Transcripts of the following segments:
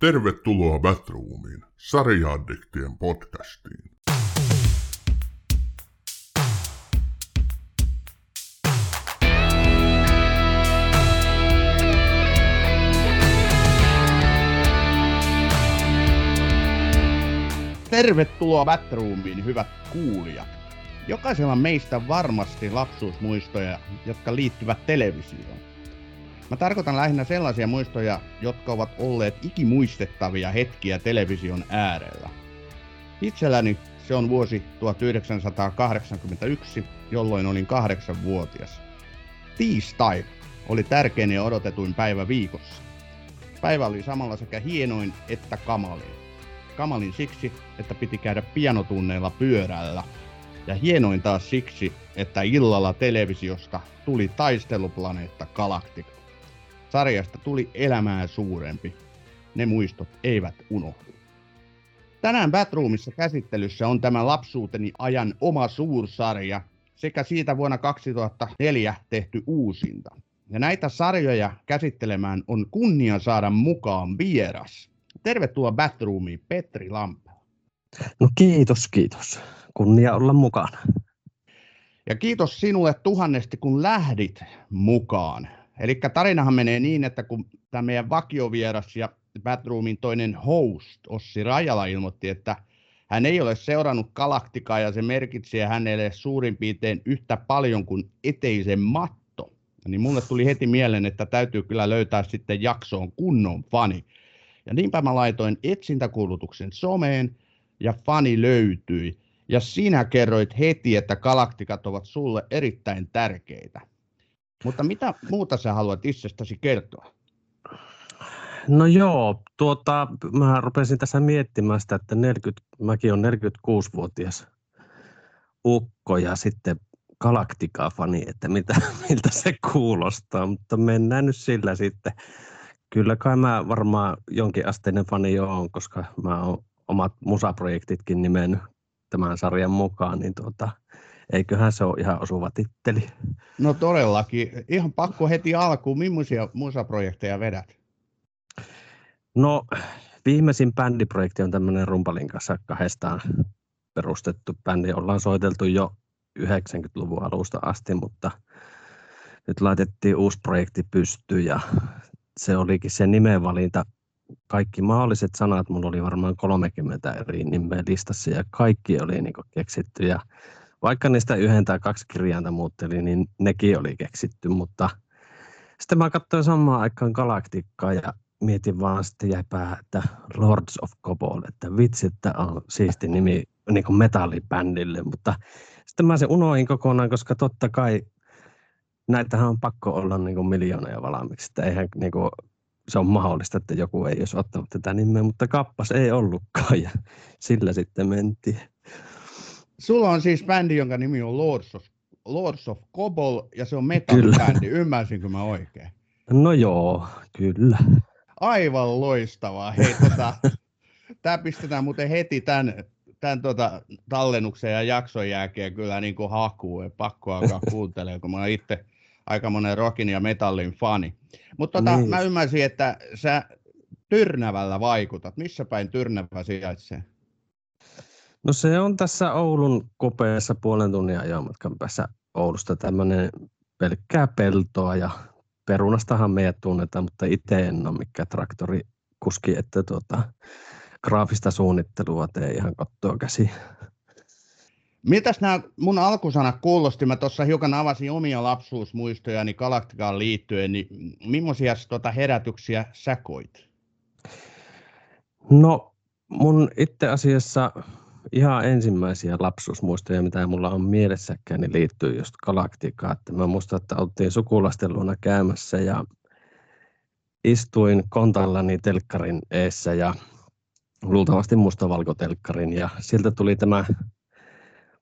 Tervetuloa Batroomiin, sarjaaddiktien podcastiin. Tervetuloa Batroomiin, hyvät kuulijat. Jokaisella meistä varmasti lapsuusmuistoja, jotka liittyvät televisioon. Mä tarkoitan lähinnä sellaisia muistoja, jotka ovat olleet ikimuistettavia hetkiä television äärellä. Itselläni se on vuosi 1981, jolloin olin kahdeksanvuotias. Tiistai oli tärkein ja odotetuin päivä viikossa. Päivä oli samalla sekä hienoin että kamalin. Kamalin siksi, että piti käydä pianotunneilla pyörällä. Ja hienoin taas siksi, että illalla televisiosta tuli taisteluplaneetta Galactica. Sarjasta tuli elämää suurempi. Ne muistot eivät unohdu. Tänään Batroomissa käsittelyssä on tämä lapsuuteni ajan oma suursarja sekä siitä vuonna 2004 tehty uusinta. Ja näitä sarjoja käsittelemään on kunnia saada mukaan vieras. Tervetuloa Batroomiin, Petri Lampe. No kiitos, kiitos. Kunnia olla mukana. Ja kiitos sinulle tuhannesti, kun lähdit mukaan. Eli tarinahan menee niin, että kun tämä meidän vakiovieras ja Batroomin toinen host, Ossi Rajala, ilmoitti, että hän ei ole seurannut galaktikaa ja se merkitsee hänelle suurin piirtein yhtä paljon kuin eteisen matto. Niin mulle tuli heti mieleen, että täytyy kyllä löytää sitten jaksoon kunnon fani. Ja niinpä mä laitoin etsintäkuulutuksen someen ja fani löytyi. Ja sinä kerroit heti, että galaktikat ovat sulle erittäin tärkeitä. Mutta mitä muuta sä haluat itsestäsi kertoa? No joo, tuota, mä rupesin tässä miettimään sitä, että 40, mäkin olen 46-vuotias ukko ja sitten Galactica-fani, että mitä, miltä se kuulostaa, mutta mennään nyt sillä sitten. Kyllä kai mä varmaan jonkin asteinen fani jo on, koska mä oon omat musaprojektitkin nimennyt tämän sarjan mukaan, niin tuota, eiköhän se ole ihan osuva titteli. No todellakin. Ihan pakko heti alkuun. Millaisia musaprojekteja vedät? No viimeisin bändiprojekti on tämmöinen Rumpalin kanssa kahdestaan perustettu bändi. Ollaan soiteltu jo 90-luvun alusta asti, mutta nyt laitettiin uusi projekti pystyyn ja se olikin se nimenvalinta. Kaikki mahdolliset sanat, mulla oli varmaan 30 eri nimeä listassa ja kaikki oli niin keksitty ja vaikka niistä yhden tai kaksi kirjainta muutteli, niin nekin oli keksitty, mutta sitten mä katsoin samaan aikaan Galaktikkaa ja mietin vaan sitten jäi päähän, että Lords of Cobol, että vitsi, että on siisti nimi niin kuin metallibändille, mutta sitten mä se unoin kokonaan, koska totta kai näitähän on pakko olla niin kuin miljoonia valmiiksi, että eihän niin kuin, se on mahdollista, että joku ei olisi ottanut tätä nimeä, mutta kappas ei ollutkaan ja sillä sitten mentiin. Sulla on siis bändi, jonka nimi on Lords of, Lords of Cobol, ja se on metallibändi. Ymmärsinkö mä oikein? No joo, kyllä. Aivan loistavaa. Hei, tota, tämä pistetään muuten heti tämän, tämän tota, tallennuksen ja jakson jälkeen kyllä niin kuin hakuun. Pakko alkaa kuuntelemaan, kun mä oon itse aika monen rockin ja metallin fani. Mutta tota, niin. mä ymmärsin, että sä Tyrnävällä vaikutat. Missä päin Tyrnävä sijaitsee? No se on tässä Oulun kopeessa puolen tunnin ajomatkan päässä Oulusta tämmöinen pelkkää peltoa ja perunastahan meidät tunnetaan, mutta itse en ole mikään traktorikuski, että tuota, graafista suunnittelua tee ihan kattoa käsi. Mitäs nämä mun alkusana kuulosti? Mä tuossa hiukan avasin omia lapsuusmuistojani Galaktikaan liittyen, niin millaisia tuota herätyksiä sä koit? No mun itse asiassa ihan ensimmäisiä lapsuusmuistoja, mitä mulla on mielessäkään, niin liittyy just galaktikaan. Että mä muistan, että oltiin sukulaisten luona käymässä ja istuin kontallani telkkarin eessä ja luultavasti mustavalkotelkkarin ja sieltä tuli tämä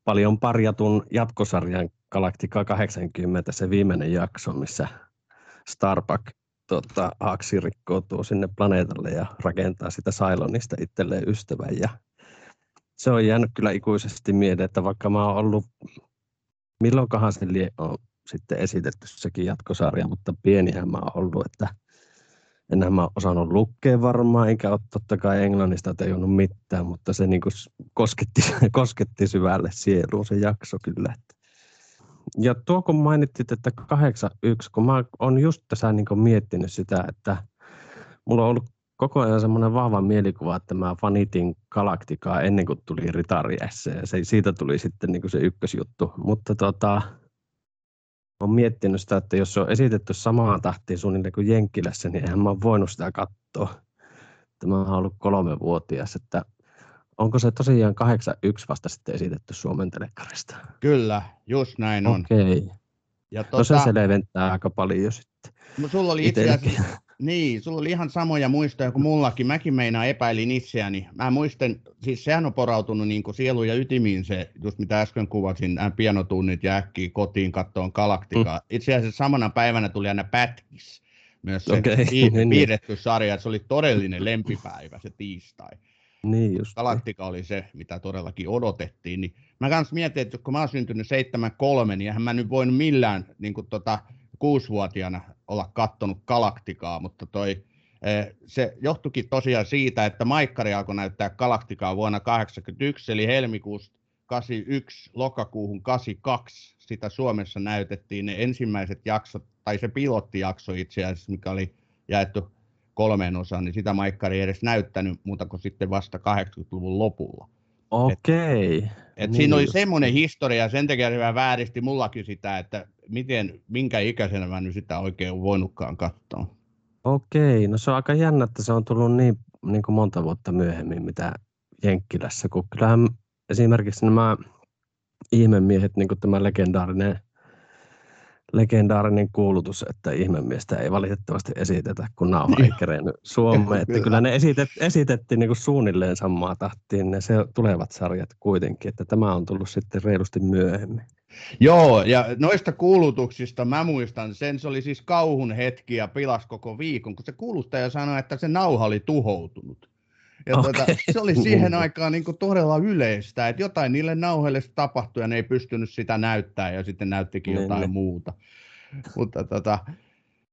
paljon parjatun jatkosarjan Galaktika 80, se viimeinen jakso, missä Starbuck tota, Haksi rikkoutuu sinne planeetalle ja rakentaa sitä Cylonista itselleen ystävän. Ja se on jäänyt kyllä ikuisesti mieleen, että vaikka mä oon ollut, milloinkohan se on sitten esitetty sekin jatkosarja, mutta pienihän mä oon ollut, että enää mä osannut lukea varmaan, enkä ole totta kai englannista tajunnut mitään, mutta se niin kosketti, kosketti syvälle sieluun se jakso kyllä. Ja tuo kun mainittit, että 81, kun mä oon just tässä niin miettinyt sitä, että mulla on ollut koko ajan semmoinen vahva mielikuva, että mä fanitin Galaktikaa ennen kuin tuli Ritari S, se, siitä tuli sitten niin se ykkösjuttu. Mutta tota, olen miettinyt sitä, että jos se on esitetty samaan tahtiin suunnilleen kuin Jenkkilässä, niin eihän mä ole voinut sitä katsoa. Tämä on ollut kolmevuotias, että onko se tosiaan 81 vasta sitten esitetty Suomen telekkarista? Kyllä, just näin on. Okei. Okay. Ja tuota, no se tota- selventää aika paljon sitten. No sulla oli itse asiassa, niin, sulla oli ihan samoja muistoja kuin mullakin. Mäkin meinaan epäilin itseäni. Mä muistan, siis sehän on porautunut niin sielu ja ytimiin se, just mitä äsken kuvasin, nämä pianotunnit ja äkkiä kotiin kattoon galaktikaa. Mm. Itse asiassa samana päivänä tuli aina pätkis myös se okay. Niin, niin. piirretty sarja, se oli todellinen lempipäivä se tiistai. Niin just. Galaktika oli se, mitä todellakin odotettiin. Niin mä kanssa mietin, että kun mä oon syntynyt 73, niin eihän mä nyt voinut millään niin kuin tota, kuusivuotiaana olla kattonut Galaktikaa, mutta toi, eh, se johtuikin tosiaan siitä, että Maikkari alkoi näyttää Galaktikaa vuonna 1981, eli helmikuusta 81 lokakuuhun 82 sitä Suomessa näytettiin ne ensimmäiset jaksot, tai se pilottijakso itse asiassa, mikä oli jaettu kolmeen osaan, niin sitä Maikkari ei edes näyttänyt muuta kuin sitten vasta 80-luvun lopulla. Okei. Et, et niin siinä oli semmoinen historia, ja sen takia se vääristi mullakin sitä, että miten, minkä ikäisenä mä nyt sitä oikein voinutkaan katsoa. Okei, no se on aika jännä, että se on tullut niin, niin kuin monta vuotta myöhemmin, mitä Jenkkilässä, kun kyllähän esimerkiksi nämä ihmemiehet, niin kuin tämä legendaarinen legendaarinen kuulutus, että ihmemiestä ei valitettavasti esitetä, kun nauha ei kerennyt Suomeen. Että kyllä ne esitet, esitettiin niin kuin suunnilleen samaa tahtiin ne se tulevat sarjat kuitenkin, että tämä on tullut sitten reilusti myöhemmin. Joo, ja noista kuulutuksista mä muistan sen, se oli siis kauhun hetki ja pilas koko viikon, kun se kuuluttaja sanoi, että se nauha oli tuhoutunut. Ja okay. tuota, se oli siihen aikaan niin kuin todella yleistä, että jotain niille nauheille tapahtui ja ne ei pystynyt sitä näyttämään ja sitten näyttikin niin, jotain niin. muuta. Mutta tota,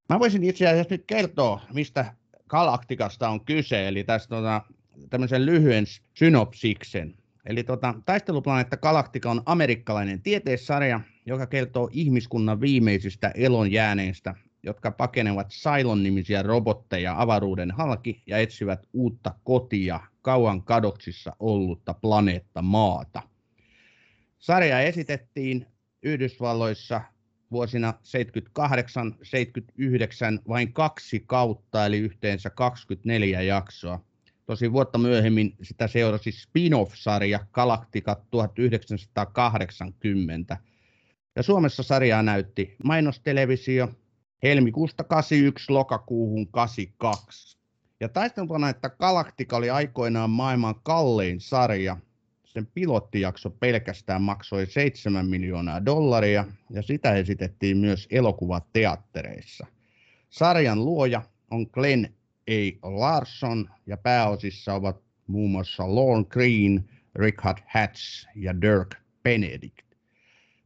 mä voisin itse asiassa nyt kertoa, mistä Galaktikasta on kyse, eli tästä tota, tämmöisen lyhyen synopsiksen. Eli tota, taisteluplaneetta Galaktika on amerikkalainen tieteissarja, joka kertoo ihmiskunnan viimeisistä elon jääneistä jotka pakenevat Cylon-nimisiä robotteja avaruuden halki ja etsivät uutta kotia kauan kadoksissa ollutta planeetta Maata. Sarja esitettiin Yhdysvalloissa vuosina 78-79 vain kaksi kautta, eli yhteensä 24 jaksoa. Tosi vuotta myöhemmin sitä seurasi spin-off-sarja Galactica 1980. Ja Suomessa sarjaa näytti mainostelevisio, helmikuusta 81 lokakuuhun 82. Ja että Galactica oli aikoinaan maailman kallein sarja. Sen pilottijakso pelkästään maksoi 7 miljoonaa dollaria ja sitä esitettiin myös elokuvateattereissa. Sarjan luoja on Glenn A. Larson ja pääosissa ovat muun muassa Lorne Green, Richard Hatch ja Dirk Benedict.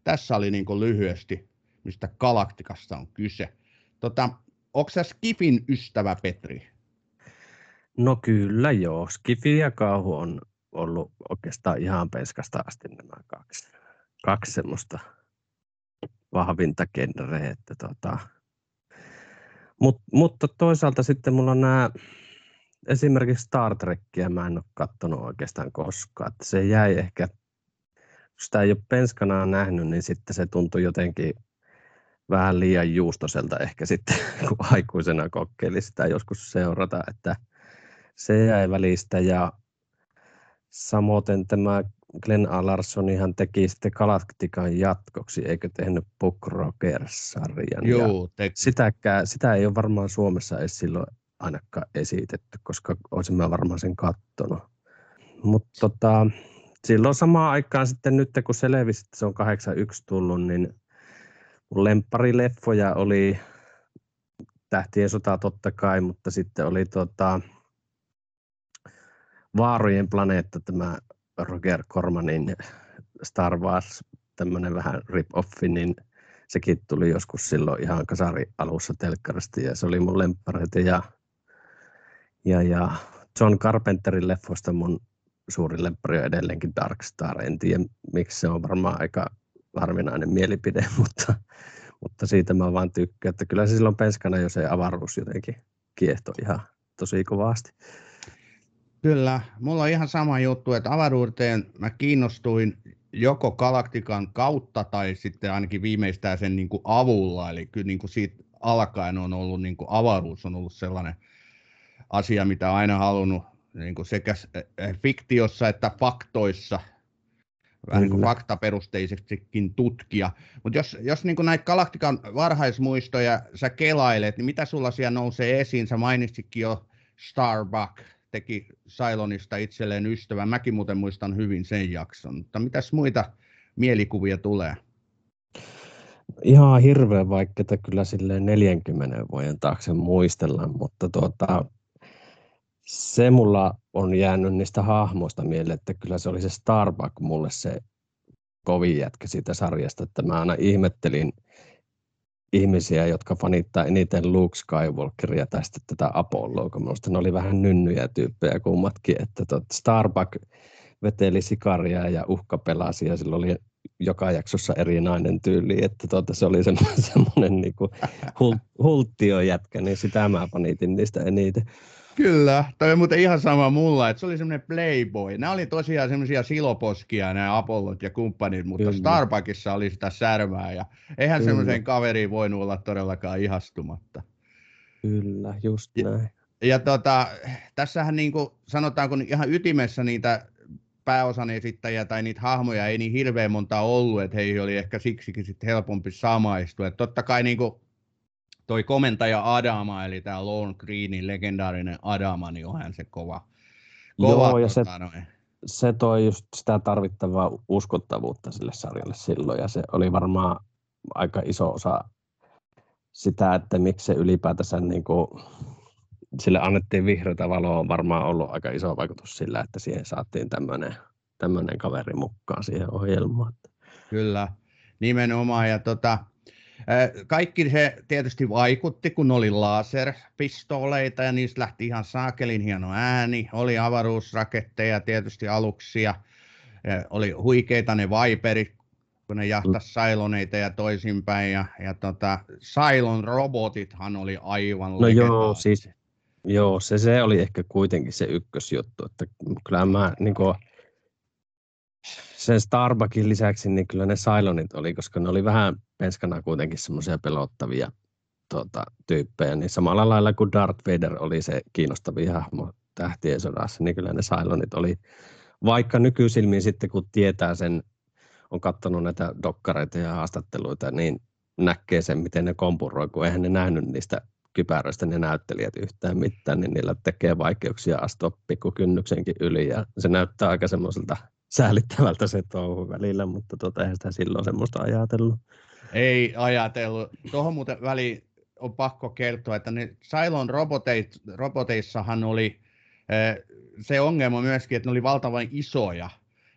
Tässä oli niin lyhyesti, mistä Galaktikasta on kyse. Tota, onko sä Skifin ystävä, Petri? No kyllä joo. Skifi ja kauhu on ollut oikeastaan ihan penskasta asti nämä kaksi, kaksi semmoista vahvinta genreä. Että tota. Mut, mutta toisaalta sitten mulla on nämä, esimerkiksi Star Trekkiä mä en ole katsonut oikeastaan koskaan. Että se jäi ehkä, jos sitä ei ole penskanaan nähnyt, niin sitten se tuntui jotenkin vähän liian juustoselta ehkä sitten, kun aikuisena kokeili sitä joskus seurata, että se jäi välistä ja samoin tämä Glenn A. Larsonihan teki sitten Galactican jatkoksi, eikö tehnyt Book Rocker-sarjan. Joo, te... Sitäkään, sitä ei ole varmaan Suomessa edes silloin ainakaan esitetty, koska olisin mä varmaan sen kattonut. Mutta tota, silloin samaan aikaan sitten nyt, kun selvisi, että se on 81 tullut, niin Mun lempparileffoja oli Tähtien sota totta kai, mutta sitten oli tota, Vaarojen planeetta, tämä Roger Cormanin Star Wars, tämmöinen vähän rip-offi, niin sekin tuli joskus silloin ihan kasari alussa telkkarista ja se oli mun lemppareita. Ja Ja, ja John Carpenterin leffoista mun suuri lemppari on edelleenkin Dark Star. En tiedä, miksi se on varmaan aika harvinainen mielipide, mutta, mutta siitä mä vaan tykkään, että kyllä se silloin penskana jo se avaruus jotenkin kiehtoi ihan tosi kovasti. Kyllä, mulla on ihan sama juttu, että avaruuteen mä kiinnostuin joko galaktikan kautta tai sitten ainakin viimeistään sen niin kuin avulla, eli kyllä niin kuin siitä alkaen on ollut niin kuin avaruus on ollut sellainen asia, mitä aina halunnut niin kuin sekä fiktiossa että faktoissa vähän niin kuin faktaperusteisestikin tutkia. Mutta jos, jos niin kuin näitä Galaktikan varhaismuistoja sä kelailet, niin mitä sulla siellä nousee esiin? Sä mainitsikin jo Starbuck, teki Cylonista itselleen ystävän. Mäkin muuten muistan hyvin sen jakson. Mutta mitäs muita mielikuvia tulee? Ihan hirveän vaikeaa kyllä sille 40 vuoden taakse muistella, mutta tuota, se mulla on jäänyt niistä hahmoista mieleen, että kyllä se oli se Starbuck mulle se kovin jätkä siitä sarjasta, että mä aina ihmettelin ihmisiä, jotka fanittaa eniten Luke Skywalkeria tai sitten tätä Apolloa, kun minusta ne oli vähän nynnyjä tyyppejä kummatkin, että Starbuck veteli sikaria ja uhkapelasi ja sillä oli joka jaksossa eri nainen tyyli, että tuota, se oli semmoinen, semmoinen niin kuin hulttio jätkä, niin sitä mä panitin niistä eniten. Kyllä, toi on muuten ihan sama mulla, että se oli semmoinen playboy. Nämä oli tosiaan semmoisia siloposkia, nämä Apollot ja kumppanit, mutta Kyllä. Starbuckissa oli sitä särmää ja eihän semmoiseen kaveriin voinut olla todellakaan ihastumatta. Kyllä, just näin. Ja, ja tota, tässähän niin kuin sanotaan, kun ihan ytimessä niitä pääosan esittäjiä tai niitä hahmoja ei niin hirveän monta ollut, että heihin oli ehkä siksikin sitten helpompi samaistua. Että totta kai niin kuin toi komentaja Adama, eli tämä Lone Greenin legendaarinen Adama, niin onhan se kova. kova Joo, ja tota, se, noin. se toi just sitä tarvittavaa uskottavuutta sille sarjalle silloin, ja se oli varmaan aika iso osa sitä, että miksi se ylipäätänsä niin kuin, sille annettiin vihreätä valoa, on varmaan ollut aika iso vaikutus sillä, että siihen saatiin tämmöinen, tämmöinen kaveri mukaan siihen ohjelmaan. Kyllä, nimenomaan. Ja tota, kaikki se tietysti vaikutti, kun oli laserpistoleita ja niistä lähti ihan saakelin hieno ääni. Oli avaruusraketteja tietysti aluksia. Oli huikeita ne Viperit, kun ne jahtas Cylonneita ja toisinpäin. Ja, ja tota, Cylon robotithan oli aivan No joo, siis Joo, se, se oli ehkä kuitenkin se ykkösjuttu, että kyllä mä niin kuin, sen Starbuckin lisäksi, niin kyllä ne Cylonit oli, koska ne oli vähän penskana kuitenkin semmoisia pelottavia tuota, tyyppejä, niin samalla lailla kuin Darth Vader oli se kiinnostavia hahmo tähtien sodassa, niin kyllä ne Cylonit oli, vaikka nykyisilmin sitten kun tietää sen, on katsonut näitä dokkareita ja haastatteluita, niin näkee sen, miten ne kompuroi, kun eihän ne nähnyt niistä kypäröistä ne näyttelijät yhtään mitään, niin niillä tekee vaikeuksia astua pikkukynnyksenkin yli ja se näyttää aika semmoiselta säälittävältä se touhu välillä, mutta tota, eihän sitä silloin semmoista ajatellut. Ei ajatellut. Tuohon muuten väliin on pakko kertoa, että ne Cylon roboteit, roboteissahan oli eh, se ongelma myöskin, että ne oli valtavan isoja.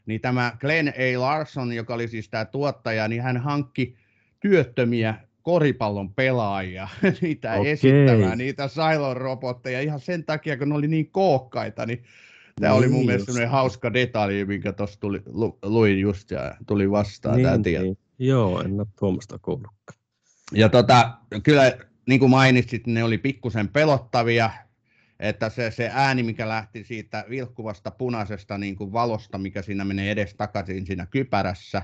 Niin tämä Glenn A. Larson, joka oli siis tämä tuottaja, niin hän hankki työttömiä koripallon pelaajia, niitä esittämään, niitä Cylon-robotteja ihan sen takia, kun ne oli niin kookkaita, niin Tämä niin, oli mun niin mielestä sellainen hauska detalji, minkä tuossa tuli, lu, luin just ja tuli vastaan niin, tämä tieto. Niin. Joo, en ole tuommoista kuullutkaan. Ja tota, kyllä, niin kuin mainitsit, ne oli pikkusen pelottavia, että se, se ääni, mikä lähti siitä vilkkuvasta punaisesta niin kuin valosta, mikä siinä menee edes takaisin siinä kypärässä,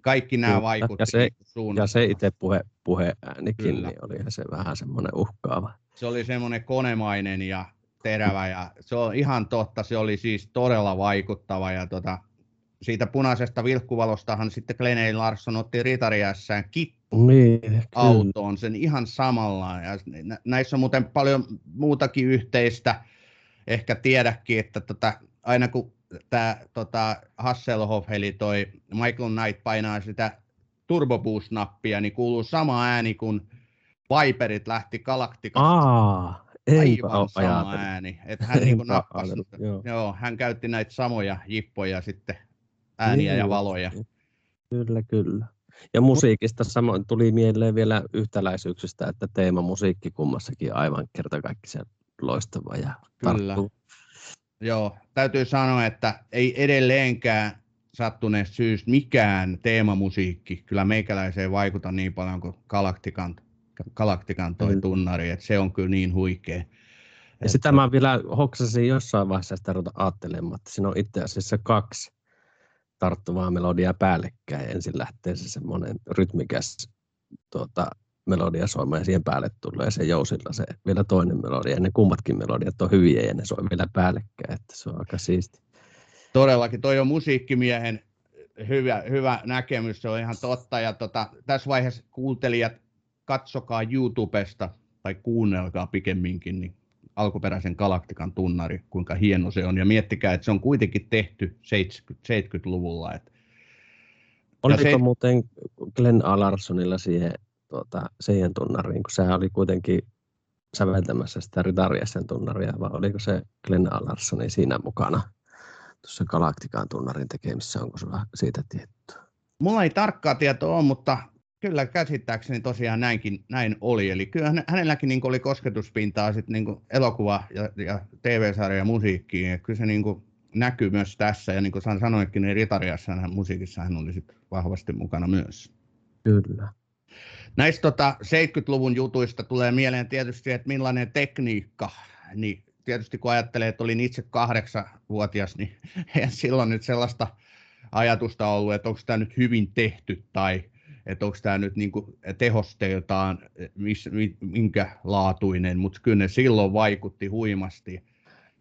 kaikki nämä vaikutti ja se, ja se itse puhe, puheäänikin, Kyllä. niin oli se vähän semmoinen uhkaava. Se oli semmoinen konemainen ja terävä ja se on ihan totta, se oli siis todella vaikuttava ja tota, siitä punaisesta vilkkuvalostahan sitten Glenn Larsson otti ritariässään kippu niin, autoon sen ihan samalla. Ja näissä on muuten paljon muutakin yhteistä. Ehkä tiedäkin, että tota, aina kun tämä tota, Hasselhoff, eli toi Michael Knight painaa sitä turbo nappia niin kuuluu sama ääni kuin Viperit lähti Galaktikasta. Aa, Aivan sama ajatellut. ääni. Että hän, niin nappasi, joo. joo. hän käytti näitä samoja jippoja sitten, ääniä niin, ja valoja. Kyllä, kyllä. Ja musiikista samoin tuli mieleen vielä yhtäläisyyksistä, että teema musiikki kummassakin aivan kertakaikkisen loistava ja Kyllä. tarttuu. Joo, täytyy sanoa, että ei edelleenkään sattuneesta syystä mikään teemamusiikki kyllä meikäläiseen vaikuta niin paljon kuin Galaktikan, Galaktikan toi Mm. tunnari, että se on kyllä niin huikea. Ja sitä mä vielä hoksasin jossain vaiheessa sitä ruveta ajattelemaan, että siinä on itse asiassa kaksi tarttuvaa melodiaa päällekkäin. Ensin lähtee se semmoinen rytmikäs tuota, melodia soimaan ja siihen päälle tulee se jousilla se vielä toinen melodia. Ja ne kummatkin melodiat on hyviä ja ne soi vielä päällekkäin, että se on aika siisti. Todellakin, toi on musiikkimiehen hyvä, hyvä näkemys, se on ihan totta. Ja tota, tässä vaiheessa kuuntelijat, katsokaa YouTubesta tai kuunnelkaa pikemminkin niin alkuperäisen Galaktikan tunnari, kuinka hieno se on. Ja miettikää, että se on kuitenkin tehty 70, 70-luvulla. Että Oliko se- muuten Glenn A. Larsonilla siihen, tuota, siihen tunnariin, kun sehän oli kuitenkin säveltämässä sitä Ritariasen tunnaria, vai oliko se Glenn A. Larsoni siinä mukana tuossa Galaktikan tunnarin tekemisessä, onko sulla siitä tietoa? Mulla ei tarkkaa tietoa ole, mutta kyllä käsittääkseni tosiaan näinkin, näin oli. Eli kyllä häne- hänelläkin niin oli kosketuspintaa sit niin elokuva- ja, ja TV-sarja ja musiikkiin. Ja kyllä se niin näkyy myös tässä. Ja niin kuin San sanoitkin, niin Ritariassa hän musiikissa hän oli sit vahvasti mukana myös. Kyllä. Näistä tota, 70-luvun jutuista tulee mieleen tietysti, että millainen tekniikka, niin tietysti kun ajattelee, että olin itse kahdeksanvuotias, niin eihän silloin nyt sellaista ajatusta ollut, että onko tämä nyt hyvin tehty tai että onko tämä nyt niinku tehosteiltaan minkä laatuinen, mutta kyllä ne silloin vaikutti huimasti.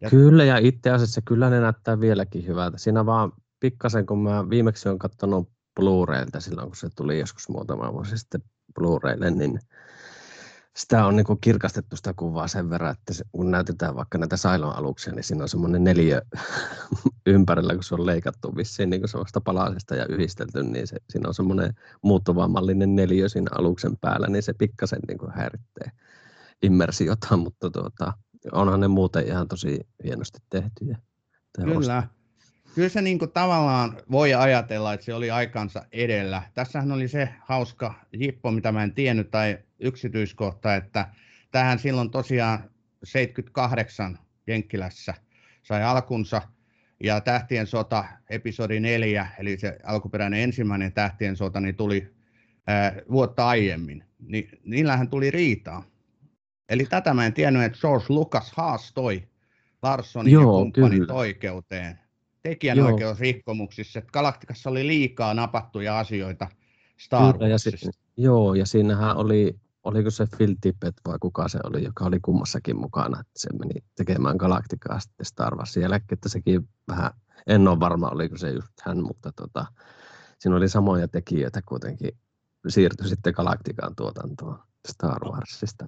Ja- Kyllä, ja itse asiassa kyllä ne näyttää vieläkin hyvältä. Siinä vaan pikkasen, kun mä viimeksi olen katsonut Blu-raylta silloin, kun se tuli joskus muutama vuosi sitten Blu-raylle, niin sitä on niin kuin kirkastettu sitä kuvaa sen verran, että se, kun näytetään vaikka näitä Sailon aluksia, niin siinä on semmoinen neljä ympärillä, kun se on leikattu vissiin niin semmoista palasesta ja yhdistelty, niin se, siinä on semmoinen muuttuvamallinen neliö siinä aluksen päällä, niin se pikkasen niin kuin häiritsee immersiota, mutta tuota, onhan ne muuten ihan tosi hienosti tehtyjä. tehosta. Kyllä. Kyllä se niin kuin tavallaan voi ajatella, että se oli aikansa edellä. Tässähän oli se hauska jippo, mitä mä en tiennyt, tai yksityiskohta, että tähän silloin tosiaan 78 Jenkkilässä sai alkunsa, ja Tähtien sota, episodi 4, eli se alkuperäinen ensimmäinen Tähtien sota, niin tuli ää, vuotta aiemmin. Ni, niillähän tuli riitaa. Eli tätä mä en tiennyt, että George Lucas haastoi Larssonin ja Joo, kumppanit kyllä. oikeuteen tekijänoikeusrikkomuksissa. Että Galaktikassa oli liikaa napattuja asioita Star Kyllä, ja si-. Joo, ja siinähän oli, oliko se Phil Tippett vai kuka se oli, joka oli kummassakin mukana, että se meni tekemään Galaktikaa sitten Star Warsin jälkeen, että sekin vähän, en ole varma oliko se just hän, mutta tota, siinä oli samoja tekijöitä kuitenkin, siirtyi sitten Galaktikaan tuotantoon Star Warsista.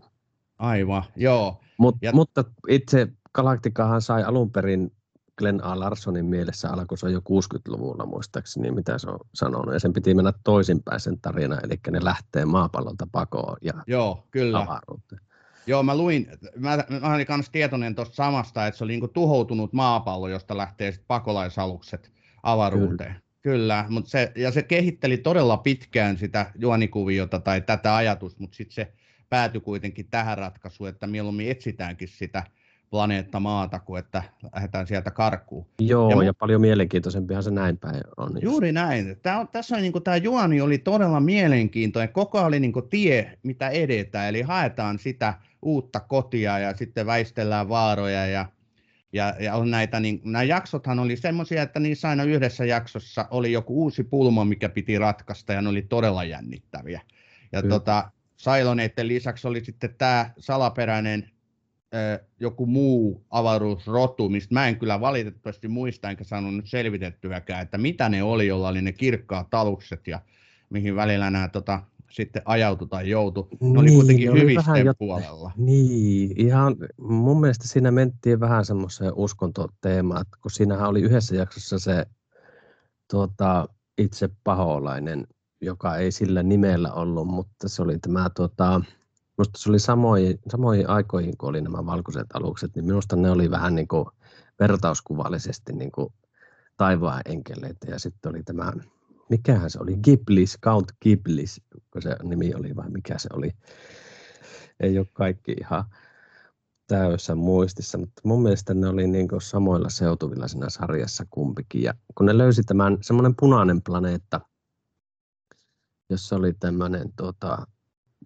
Aivan, joo. Mut, Ja- Mutta itse Galaktikahan sai alun perin Glenn A. Larsonin mielessä alkoi se jo 60-luvulla muistaakseni, mitä se on sanonut. Ja sen piti mennä toisinpäin sen tarina, eli ne lähtee maapallolta pakoon ja Joo, kyllä. avaruuteen. Joo, mä luin, mä, mä olin myös tietoinen tuosta samasta, että se oli niinku tuhoutunut maapallo, josta lähtee sit pakolaisalukset avaruuteen. Kyllä, Kyllä mutta se, ja se kehitteli todella pitkään sitä juonikuviota tai tätä ajatusta, mutta sitten se päätyi kuitenkin tähän ratkaisuun, että mieluummin etsitäänkin sitä planeetta maata, kuin että lähdetään sieltä karkuun. Joo, Ja ja, mu- paljon mielenkiintoisempihan se näin päin on. Juuri näin. Tää on, tässä on, niin tämä juoni oli todella mielenkiintoinen. Koko oli niin tie, mitä edetään. Eli haetaan sitä uutta kotia ja sitten väistellään vaaroja. Ja, ja, ja on näitä, niin, nämä jaksothan oli semmoisia, että niissä aina yhdessä jaksossa oli joku uusi pulma, mikä piti ratkaista ja ne oli todella jännittäviä. Ja Kyllä. tota, Sailoneiden lisäksi oli sitten tämä salaperäinen joku muu avaruusrotu, mistä mä en kyllä valitettavasti muista enkä saanut nyt selvitettyäkään, että mitä ne oli, jolla oli ne kirkkaat alukset ja mihin välillä nämä tota, sitten ajautu tai joutu. Ne oli Niin, kuitenkin oli hyvisten vähän jot- puolella. Niin, ihan mun mielestä siinä mentiin vähän semmoiseen uskontoteemaan, että kun siinähän oli yhdessä jaksossa se tuota, itse paholainen, joka ei sillä nimellä ollut, mutta se oli tämä, tuota, minusta se oli samoihin, samoihin aikoihin, kun oli nämä valkoiset alukset, niin minusta ne oli vähän niin kuin vertauskuvallisesti niin kuin taivaan enkeleitä. Ja sitten oli tämä, mikähän se oli, Giblis, Count Giblis, kun se nimi oli vai mikä se oli, ei ole kaikki ihan täyssä muistissa, mutta mun mielestä ne oli niin samoilla seutuvilla siinä sarjassa kumpikin. Ja kun ne löysi tämän semmoinen punainen planeetta, jossa oli tämmöinen, tuota,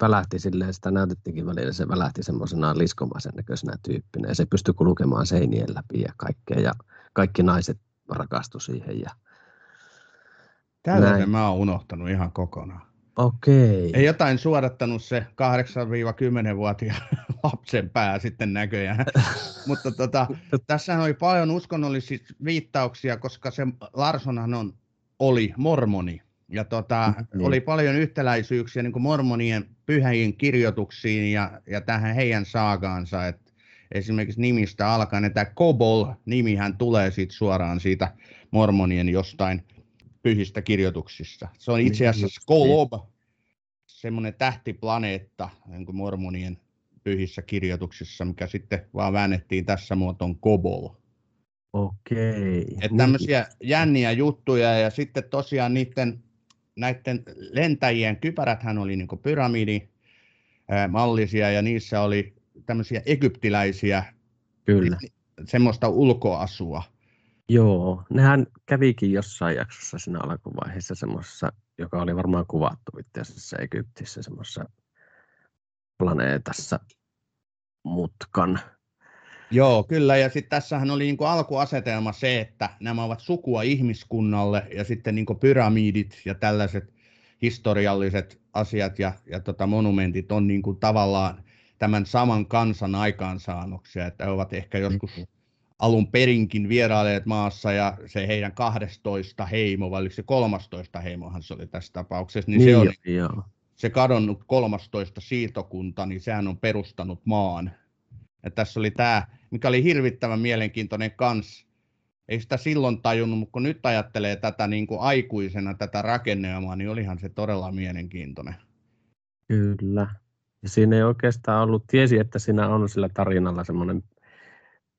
välähti silleen, sitä näytettiinkin välillä, se välähti semmoisena liskomaisen näköisenä tyyppinä ja se pystyi kulkemaan seinien läpi ja kaikkea ja kaikki naiset rakastu siihen. Ja Tällaisen mä oon unohtanut ihan kokonaan. Okei. Ei jotain suodattanut se 8-10-vuotiaan lapsen pää sitten näköjään. Mutta tota, tässä oli paljon uskonnollisia viittauksia, koska se Larsonhan on, oli mormoni. Ja tota, niin. oli paljon yhtäläisyyksiä niin mormonien pyhäjien kirjoituksiin ja, ja tähän heidän saagaansa. Et esimerkiksi nimistä alkaen, että Kobol-nimihän tulee siitä suoraan siitä mormonien jostain pyhistä kirjoituksista. Se on itse asiassa Kolob, semmoinen tähtiplaneetta niin kuin mormonien pyhissä kirjoituksissa, mikä sitten vaan väännettiin tässä muotoon Kobol. Okei. Että niin. tämmöisiä jänniä juttuja ja sitten tosiaan niiden näiden lentäjien kypäräthän oli niin pyramidi mallisia ja niissä oli tämmöisiä egyptiläisiä Kyllä. semmoista ulkoasua. Joo, nehän kävikin jossain jaksossa siinä alkuvaiheessa semmoisessa, joka oli varmaan kuvattu itse asiassa Egyptissä semmoisessa planeetassa mutkan. Joo, kyllä. Ja sitten tässähän oli niinku alkuasetelma se, että nämä ovat sukua ihmiskunnalle ja sitten niinku pyramidit ja tällaiset historialliset asiat ja, ja tota monumentit on niinku tavallaan tämän saman kansan aikaansaannoksia, että he ovat ehkä joskus mm-hmm alun perinkin vierailleet maassa ja se heidän 12 heimo, vai oliko se 13 heimohan se oli tässä tapauksessa, niin, niin se on joo. se kadonnut 13 siirtokunta, niin sehän on perustanut maan. Ja tässä oli tämä, mikä oli hirvittävän mielenkiintoinen kans. Ei sitä silloin tajunnut, mutta kun nyt ajattelee tätä niin kuin aikuisena, tätä rakennelmaa, niin olihan se todella mielenkiintoinen. Kyllä. Ja siinä ei oikeastaan ollut, tiesi, että siinä on sillä tarinalla semmoinen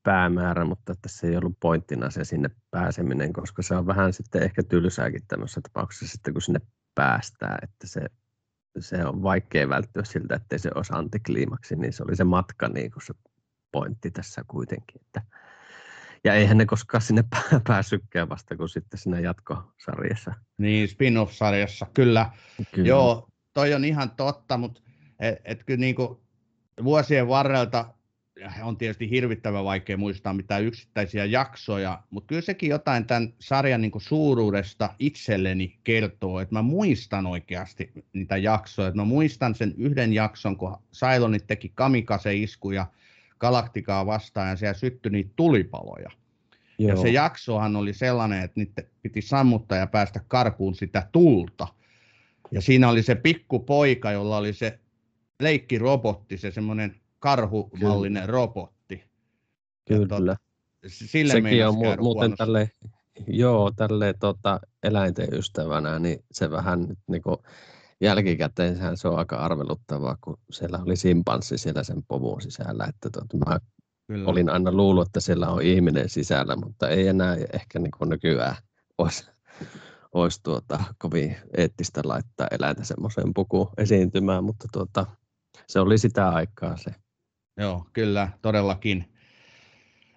päämäärä, mutta se ei ollut pointtina se sinne pääseminen, koska se on vähän sitten ehkä tylsääkin tämmöisessä tapauksessa sitten, kun sinne päästään, että se, se on vaikea välttyä siltä, ettei se olisi antikliimaksi, niin se oli se matka niin kuin se pointti tässä kuitenkin. Että, ja eihän ne koskaan sinne päässytkään vasta kuin sitten siinä jatkosarjassa. Niin, spin-off-sarjassa, kyllä. kyllä. Joo, toi on ihan totta, mutta et, et kyllä niin kuin vuosien varrelta on tietysti hirvittävän vaikea muistaa mitään yksittäisiä jaksoja, mutta kyllä sekin jotain tämän sarjan niin suuruudesta itselleni kertoo, että mä muistan oikeasti niitä jaksoja. Että mä muistan sen yhden jakson, kun Cylonit teki kamikaze-iskuja Galaktikaa vastaan ja siellä syttyi niitä tulipaloja. Joo. Ja se jaksohan oli sellainen, että niitä piti sammuttaa ja päästä karkuun sitä tulta. Ja siinä oli se pikkupoika, jolla oli se leikkirobotti, se semmoinen karhumallinen Kyllä. robotti. Kyllä. Sille Sekin on mu- muuten tälle, joo, tälle tota, eläinten ystävänä, niin se vähän nyt niin kuin, jälkikäteen se on aika arveluttavaa, kun siellä oli simpanssi siellä sen povun sisällä. Että tot, mä Kyllä. olin aina luullut, että siellä on ihminen sisällä, mutta ei enää ehkä niin kuin nykyään olisi, olisi tuota, kovin eettistä laittaa eläintä semmoiseen pukuun esiintymään, mutta tuota, se oli sitä aikaa se Joo, kyllä, todellakin.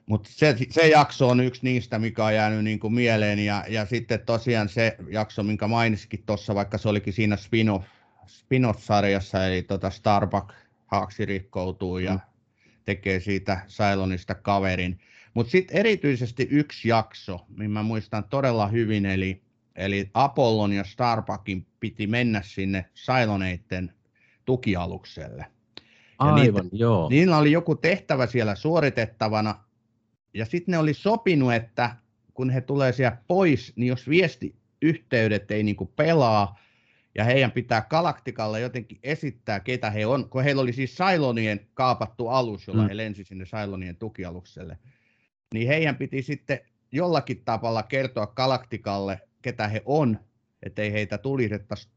Mutta se, se jakso on yksi niistä, mikä on jäänyt niin kuin mieleen. Ja, ja sitten tosiaan se jakso, minkä mainitsitkin tuossa, vaikka se olikin siinä spin-off, spin-off-sarjassa, eli tota Starbuck haaksi rikkoutuu ja mm. tekee siitä Cylonista kaverin. Mutta sitten erityisesti yksi jakso, minkä mä muistan todella hyvin, eli, eli Apollon ja Starbuckin piti mennä sinne Cyloneiden tukialukselle. Aivan, niitä, joo. Niillä oli joku tehtävä siellä suoritettavana, ja sitten ne oli sopinut, että kun he tulee siellä pois, niin jos viestiyhteydet ei niinku pelaa, ja heidän pitää Galaktikalle jotenkin esittää, ketä he on, kun heillä oli siis Cylonien kaapattu alus, jolla mm. he lensi sinne Cylonien tukialukselle, niin heidän piti sitten jollakin tavalla kertoa Galaktikalle, ketä he on, ettei heitä tulitettaisi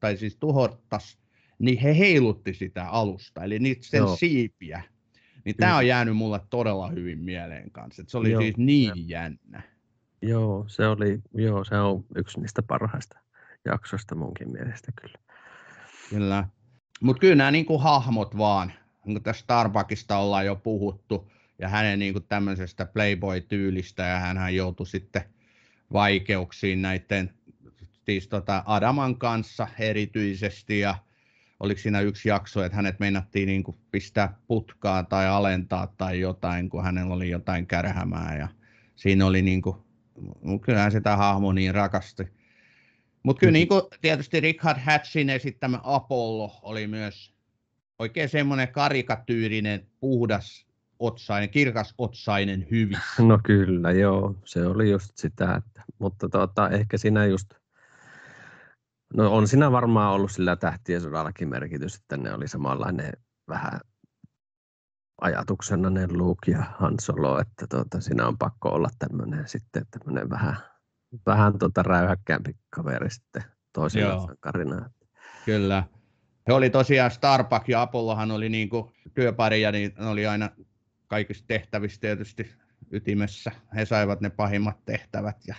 tai siis tuhottaisi niin he heilutti sitä alusta, eli niitä sen Joo. siipiä. Niin tämä on jäänyt mulle todella hyvin mieleen kanssa. se oli Joo. siis niin jännä. Joo, se oli, joo, se on yksi niistä parhaista jaksoista munkin mielestä kyllä. Kyllä. Mutta kyllä nämä niinku hahmot vaan, niin tästä Starbuckista ollaan jo puhuttu, ja hänen niin kuin tämmöisestä Playboy-tyylistä, ja hän joutui sitten vaikeuksiin näiden siis tota Adaman kanssa erityisesti, ja oliko siinä yksi jakso, että hänet meinattiin niin kuin pistää putkaan tai alentaa tai jotain, kun hänellä oli jotain kärhämää, ja siinä oli niin kuin, kyllähän sitä hahmo niin rakasti. Mutta kyllä mm-hmm. niin kuin tietysti Richard Hatchin esittämä Apollo oli myös oikein semmoinen karikatyyrinen, puhdas otsainen, kirkas otsainen hyvin. No kyllä, joo. Se oli just sitä. Että, mutta tota, ehkä siinä just, no on siinä varmaan ollut sillä tähtien sodallakin merkitys, että ne oli samanlainen vähän ajatuksena ne Luke ja Han Solo, että tuota, siinä on pakko olla tämmöinen sitten tämmöinen vähän, vähän tuota räyhäkkäämpi kaveri sitten toisella sankarina. Kyllä. He oli tosiaan Starbuck ja Apollohan oli niin kuin työparia, niin ne oli aina kaikista tehtävistä tietysti ytimessä. He saivat ne pahimmat tehtävät. Ja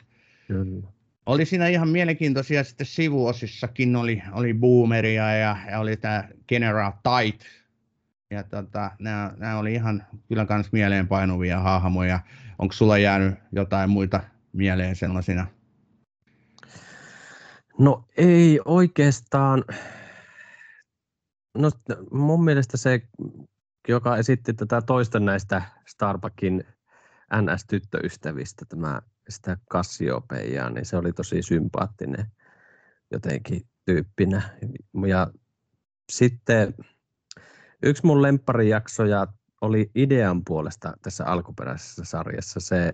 Kyllä. Oli siinä ihan mielenkiintoisia sitten sivuosissakin, oli, oli Boomeria ja, ja oli tämä General Tight. Ja tota, nämä, nämä oli ihan kyllä myös mieleenpainuvia hahmoja. Onko sulla jäänyt jotain muita mieleen sellaisina? No ei oikeastaan. No mun mielestä se joka esitti tätä toista näistä Starbuckin NS-tyttöystävistä, tämä sitä Cassiopeiaa, niin se oli tosi sympaattinen jotenkin tyyppinä. Ja sitten yksi mun lempparijaksoja oli idean puolesta tässä alkuperäisessä sarjassa se,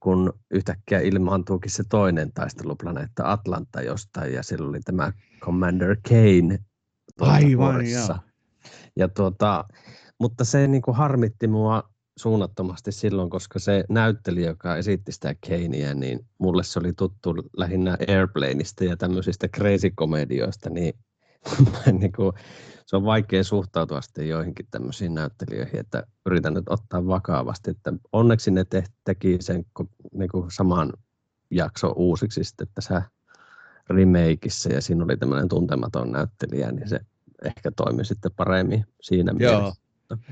kun yhtäkkiä ilmaantuukin se toinen taisteluplaneetta Atlanta jostain, ja sillä oli tämä Commander Kane Aivan. Ja tuota, mutta se niin kuin harmitti mua suunnattomasti silloin, koska se näyttelijä, joka esitti sitä Keinia, niin mulle se oli tuttu lähinnä Airplaneista ja tämmöisistä crazy-komedioista, niin, niin kuin, se on vaikea suhtautua sitten joihinkin tämmöisiin näyttelijöihin, että yritän nyt ottaa vakavasti, että onneksi ne te, teki sen niin kuin saman jakso uusiksi sitten tässä remakeissa ja siinä oli tämmöinen tuntematon näyttelijä, niin se ehkä toimi sitten paremmin siinä Joo. mielessä.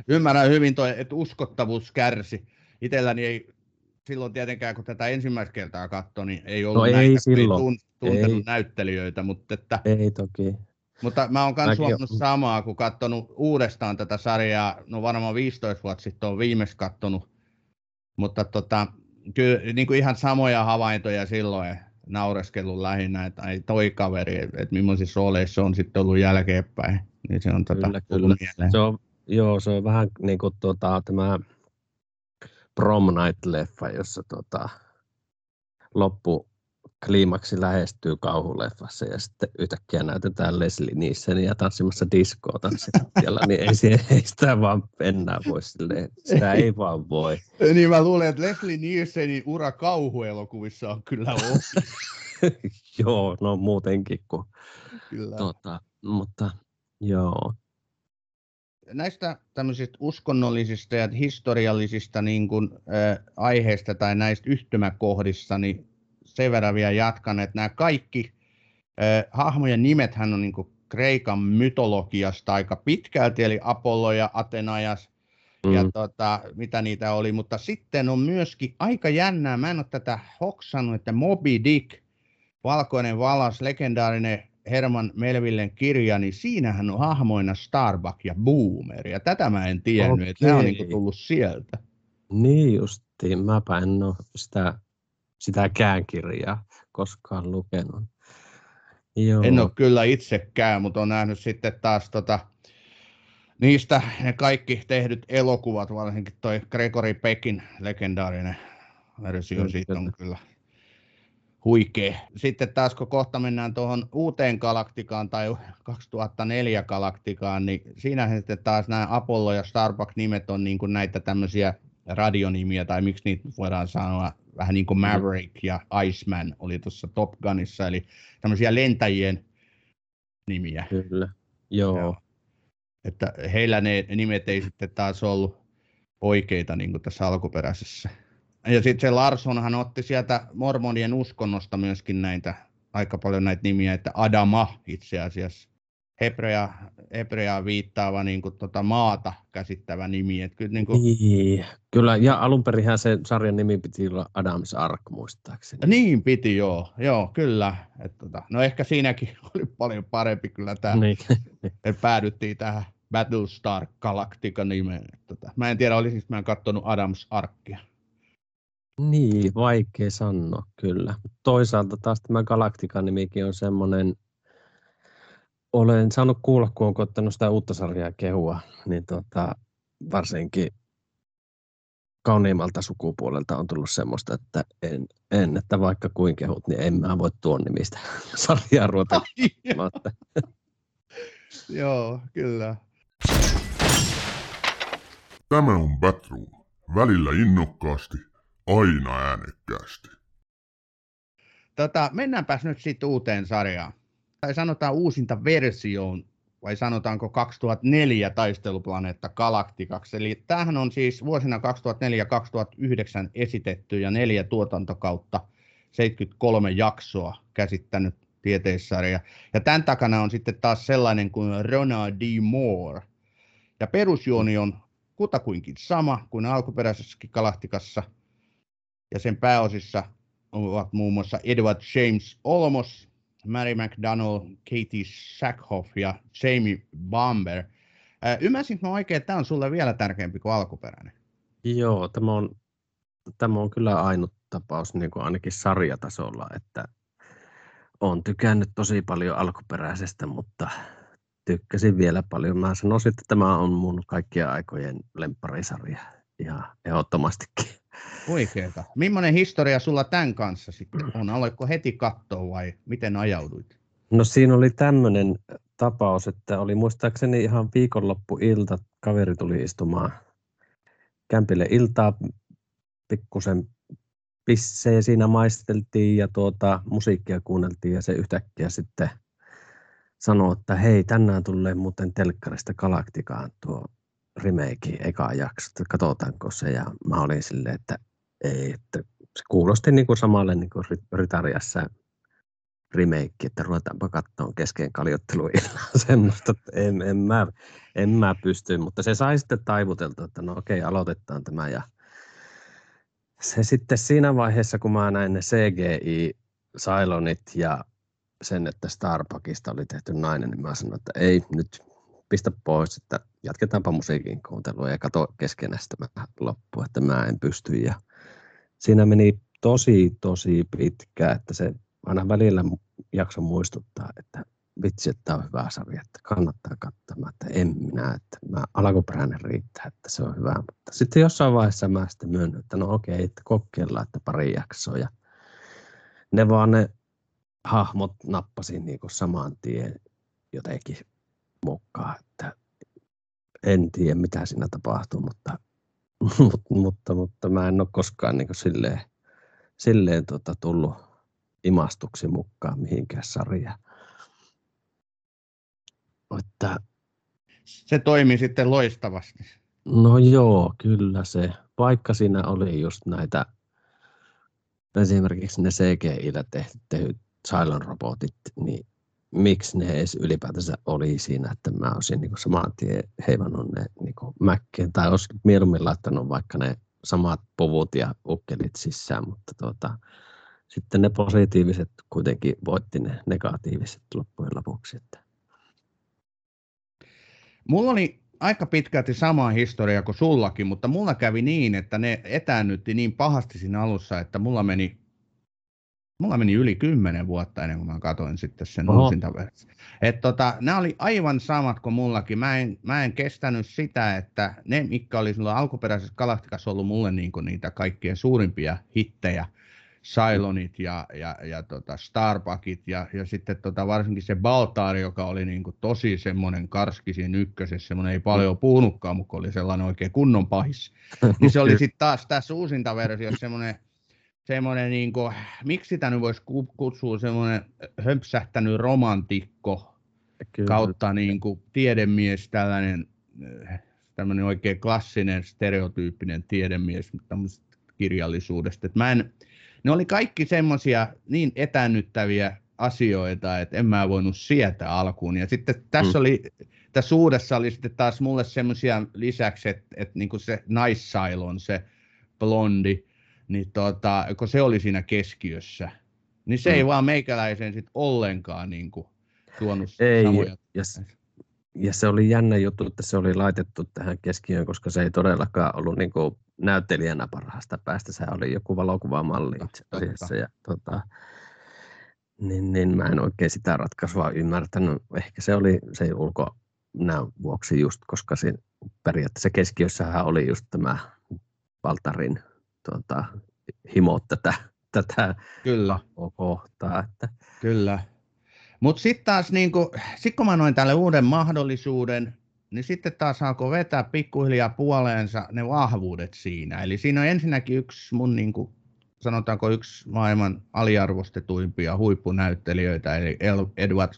Ymmärrän hyvin toi, että uskottavuus kärsi. Itselläni ei silloin tietenkään, kun tätä ensimmäistä kertaa katsoi, niin ei ollut no näitä ei silloin. tuntenut ei. näyttelijöitä. Mutta, että, ei toki. Mutta mä oon myös huomannut on. samaa, kun katsonut uudestaan tätä sarjaa, no varmaan 15 vuotta sitten on viimeksi katsonut, mutta tota, kyllä niin kuin ihan samoja havaintoja silloin, naureskellut lähinnä, että ai toi kaveri, että millaisissa rooleissa on sitten ollut jälkeenpäin. Niin se on tota, kyllä, kyllä. Se on, joo, se on vähän niin kuin tota, tämä Prom Night-leffa, jossa tota, loppu kliimaksi lähestyy kauhuleffassa ja sitten yhtäkkiä näytetään Leslie Nielsen tanssimassa diskoa tanssittialla, niin ei, se, ei sitä vaan enää voi silleen, sitä ei vaan voi. Niin mä luulen, että Leslie Nielsenin ura kauhuelokuvissa on kyllä ohi. joo, no muutenkin kuin. Kyllä. Tota, mutta joo. Näistä tämmöisistä uskonnollisista ja historiallisista niin kuin, äh, aiheista tai näistä yhtymäkohdista, niin sen verran vielä jatkan, että nämä kaikki äh, hahmojen nimethän on niin kuin Kreikan mytologiasta aika pitkälti, eli Apollo ja Atenajas mm. ja tota, mitä niitä oli, mutta sitten on myöskin aika jännää, mä en ole tätä hoksannut, että Moby Dick, Valkoinen valas, legendaarinen Herman Melvillen kirja, niin siinähän on hahmoina Starbuck ja Boomer, ja tätä mä en tiennyt, että nämä on niin tullut sieltä. Niin justiin, mäpä en ole sitä sitäkään kirjaa koskaan lukenut. Joo. En ole kyllä itsekään, mutta olen nähnyt sitten taas tota, niistä ne kaikki tehdyt elokuvat, varsinkin toi Gregory Peckin legendaarinen versio siitä on kyllä huikea. Sitten taas kun kohta mennään tuohon uuteen galaktikaan tai 2004 galaktikaan, niin siinähän sitten taas nämä Apollo ja Starbuck nimet on niin kuin näitä tämmöisiä radionimiä, tai miksi niitä voidaan sanoa, vähän niin kuin. Maverick ja Iceman oli tuossa Top Gunissa, eli tämmöisiä lentäjien nimiä. Kyllä, joo. joo. Että heillä ne nimet ei sitten taas ollut oikeita niin kuin tässä alkuperäisessä. Ja sitten se Larsonhan otti sieltä mormonien uskonnosta myöskin näitä, aika paljon näitä nimiä, että Adama itse asiassa. hebrea, hebrea viittaava niin kuin, tota, maata käsittävä nimi. Et kyllä, niin, kuin... niin, kyllä, ja alun perinhän se sarjan nimi piti olla Adams Ark muistaakseni. Niin piti, joo, joo kyllä. Et, tota, no ehkä siinäkin oli paljon parempi kyllä tämä, niin. että päädyttiin tähän Battlestar Galactica nimeen. Tota, mä en tiedä, olisinko mä katsonut Adams Arkia. Niin, vaikea sanoa kyllä. Toisaalta taas tämä Galactica-nimikin on semmoinen, olen saanut kuulla, kun olen ottanut sitä uutta sarjaa kehua, niin tota, varsinkin kauniimmalta sukupuolelta on tullut semmoista, että en, en että vaikka kuin kehut, niin en mä voi tuon nimistä sarjaa ruveta. Joo, kyllä. Tämä on Batroom. Välillä innokkaasti, aina äänekkäästi. Tota, mennäänpäs nyt sitten uuteen sarjaan. Tai sanotaan uusinta versioon, vai sanotaanko 2004 taisteluplaneetta Galaktikaksi. Eli tämähän on siis vuosina 2004-2009 esitetty ja neljä tuotantokautta, 73 jaksoa käsittänyt tieteissarja. Ja tämän takana on sitten taas sellainen kuin Ronald D. Moore. Ja perusjuoni on kutakuinkin sama kuin alkuperäisessäkin Galaktikassa – ja sen pääosissa ovat muun muassa Edward James Olmos, Mary McDonnell, Katie Sackhoff ja Jamie Bomber. Äh, ymmärsinkö mä oikein, että tämä on sulle vielä tärkeämpi kuin alkuperäinen? Joo, tämä on, tämä on kyllä ainut tapaus niin kuin ainakin sarjatasolla, että olen tykännyt tosi paljon alkuperäisestä, mutta tykkäsin vielä paljon. Mä sanoisin, että tämä on mun kaikkien aikojen lempparisarja ja ehdottomastikin. Oikeeta. Millainen historia sulla tämän kanssa sitten on? Aloitko heti katsoa vai miten ajauduit? No siinä oli tämmöinen tapaus, että oli muistaakseni ihan viikonloppuilta, kaveri tuli istumaan kämpille iltaa, pikkusen pissejä siinä maisteltiin ja tuota, musiikkia kuunneltiin ja se yhtäkkiä sitten sanoi, että hei, tänään tulee muuten telkkarista Galaktikaan tuo remake, eka jakso, että katsotaanko se, ja mä olin silleen, että ei, että se kuulosti niin kuin samalle niin kuin Ritariassa remake, että ruvetaanpa katsomaan kesken kaljotteluilla semmoista, että en, en, mä, en mä pysty, mutta se sai sitten taivuteltua, että no okei, aloitetaan tämä. Ja se sitten siinä vaiheessa, kun mä näin ne CGI Cylonit ja sen, että Starbuckista oli tehty nainen, niin mä sanoin, että ei, nyt pistä pois, että jatketaanpa musiikin kuuntelua ja kato keskenästä mä loppu, että mä en pysty. Ja siinä meni tosi, tosi pitkä, että se aina välillä jakso muistuttaa, että vitsi, että tämä on hyvä sarja, että kannattaa katsoa, että en minä, että mä alkuperäinen riittää, että se on hyvä. Mutta sitten jossain vaiheessa mä sitten myönnän, että no okei, että kokeillaan, että pari jaksoa. Ja ne vaan ne hahmot nappasin niin kuin saman tien jotenkin mukaan, että en tiedä mitä siinä tapahtuu, mutta, mutta, mutta, mutta mä en ole koskaan niin silleen, silleen tota, tullut imastuksi mukaan mihinkään sarjaan. Että, se toimi sitten loistavasti. No joo, kyllä se. Vaikka siinä oli just näitä, esimerkiksi ne CGI-llä tehty Cylon-robotit, niin miksi ne edes ylipäätänsä oli siinä, että mä olisin niin saman tien heivannut ne niin mäkkeen, tai olisi mieluummin laittanut vaikka ne samat puvut ja ukkelit sisään, mutta tuota, sitten ne positiiviset kuitenkin voitti ne negatiiviset loppujen lopuksi. Että. Mulla oli aika pitkälti sama historia kuin sullakin, mutta mulla kävi niin, että ne etäännytti niin pahasti siinä alussa, että mulla meni mulla meni yli kymmenen vuotta ennen kuin mä katsoin sitten sen Oho. uusinta Et tota, nämä oli aivan samat kuin mullakin. Mä en, mä en kestänyt sitä, että ne, mitkä oli silloin alkuperäisessä Galaktikassa ollut mulle niin kuin niitä kaikkien suurimpia hittejä, Cylonit ja, ja, ja tota Starbuckit ja, ja sitten tota varsinkin se Baltaari, joka oli niin kuin tosi semmoinen karski siinä ykkösessä, semmoinen ei paljon puhunutkaan, mutta oli sellainen oikein kunnon pahis. Niin se oli sitten taas tässä uusinta versiossa semmoinen semmoinen, niin kuin, miksi sitä nyt voisi kutsua semmoinen hömpsähtänyt romantikko Kyllä. kautta niin kuin, tiedemies, tällainen äh, tämmöinen oikein klassinen, stereotyyppinen tiedemies kirjallisuudesta. Et mä en, ne oli kaikki semmoisia niin etännyttäviä asioita, että en mä voinut sietää alkuun. Ja sitten tässä mm. oli, tässä uudessa oli sitten taas mulle semmoisia lisäksi, että, että niin kuin se naissailon, se blondi, niin tota, kun se oli siinä keskiössä, niin se mm. ei vaan meikäläisen sitten ollenkaan niin kuin tuonut ei, samoja. Ja, ja se oli jännä juttu, että se oli laitettu tähän keskiöön, koska se ei todellakaan ollut niin kuin näyttelijänä parhaasta päästä. Se oli joku valokuvamalli itse asiassa. Ja, tota, niin, niin mä en oikein sitä ratkaisua ymmärtänyt. Ehkä se oli se ulkonäön vuoksi just, koska se periaatteessa keskiössähän oli just tämä Valtarin tota, himo tätä, tätä Kyllä. kohtaa. Että. Kyllä. Mutta sitten taas, niinku, sit kun mä noin tälle uuden mahdollisuuden, niin sitten taas alkoi vetää pikkuhiljaa puoleensa ne vahvuudet siinä. Eli siinä on ensinnäkin yksi mun, niinku, sanotaanko yksi maailman aliarvostetuimpia huippunäyttelijöitä, eli Edward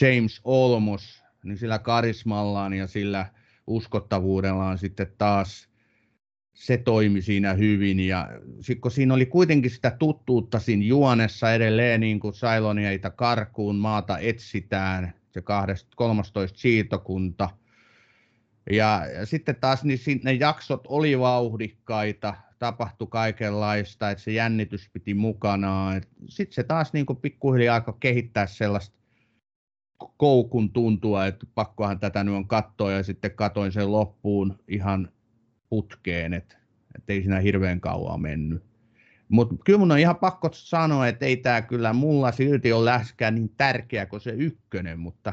James Olmos, niin sillä karismallaan ja sillä uskottavuudellaan sitten taas se toimi siinä hyvin. Ja kun siinä oli kuitenkin sitä tuttuutta siinä juonessa edelleen, niin kuin Sailonieita karkuun maata etsitään, se 13 siirtokunta. Ja, ja sitten taas niin ne jaksot oli vauhdikkaita, tapahtui kaikenlaista, että se jännitys piti mukanaan. Sitten se taas niin kuin pikkuhiljaa alkoi kehittää sellaista koukun tuntua, että pakkohan tätä nyt on katsoa, ja sitten katoin sen loppuun ihan putkeen, että et ei siinä hirveän kauan mennyt. Mutta kyllä mun on ihan pakko sanoa, että ei tämä kyllä mulla silti ole läskään niin tärkeä kuin se ykkönen, mutta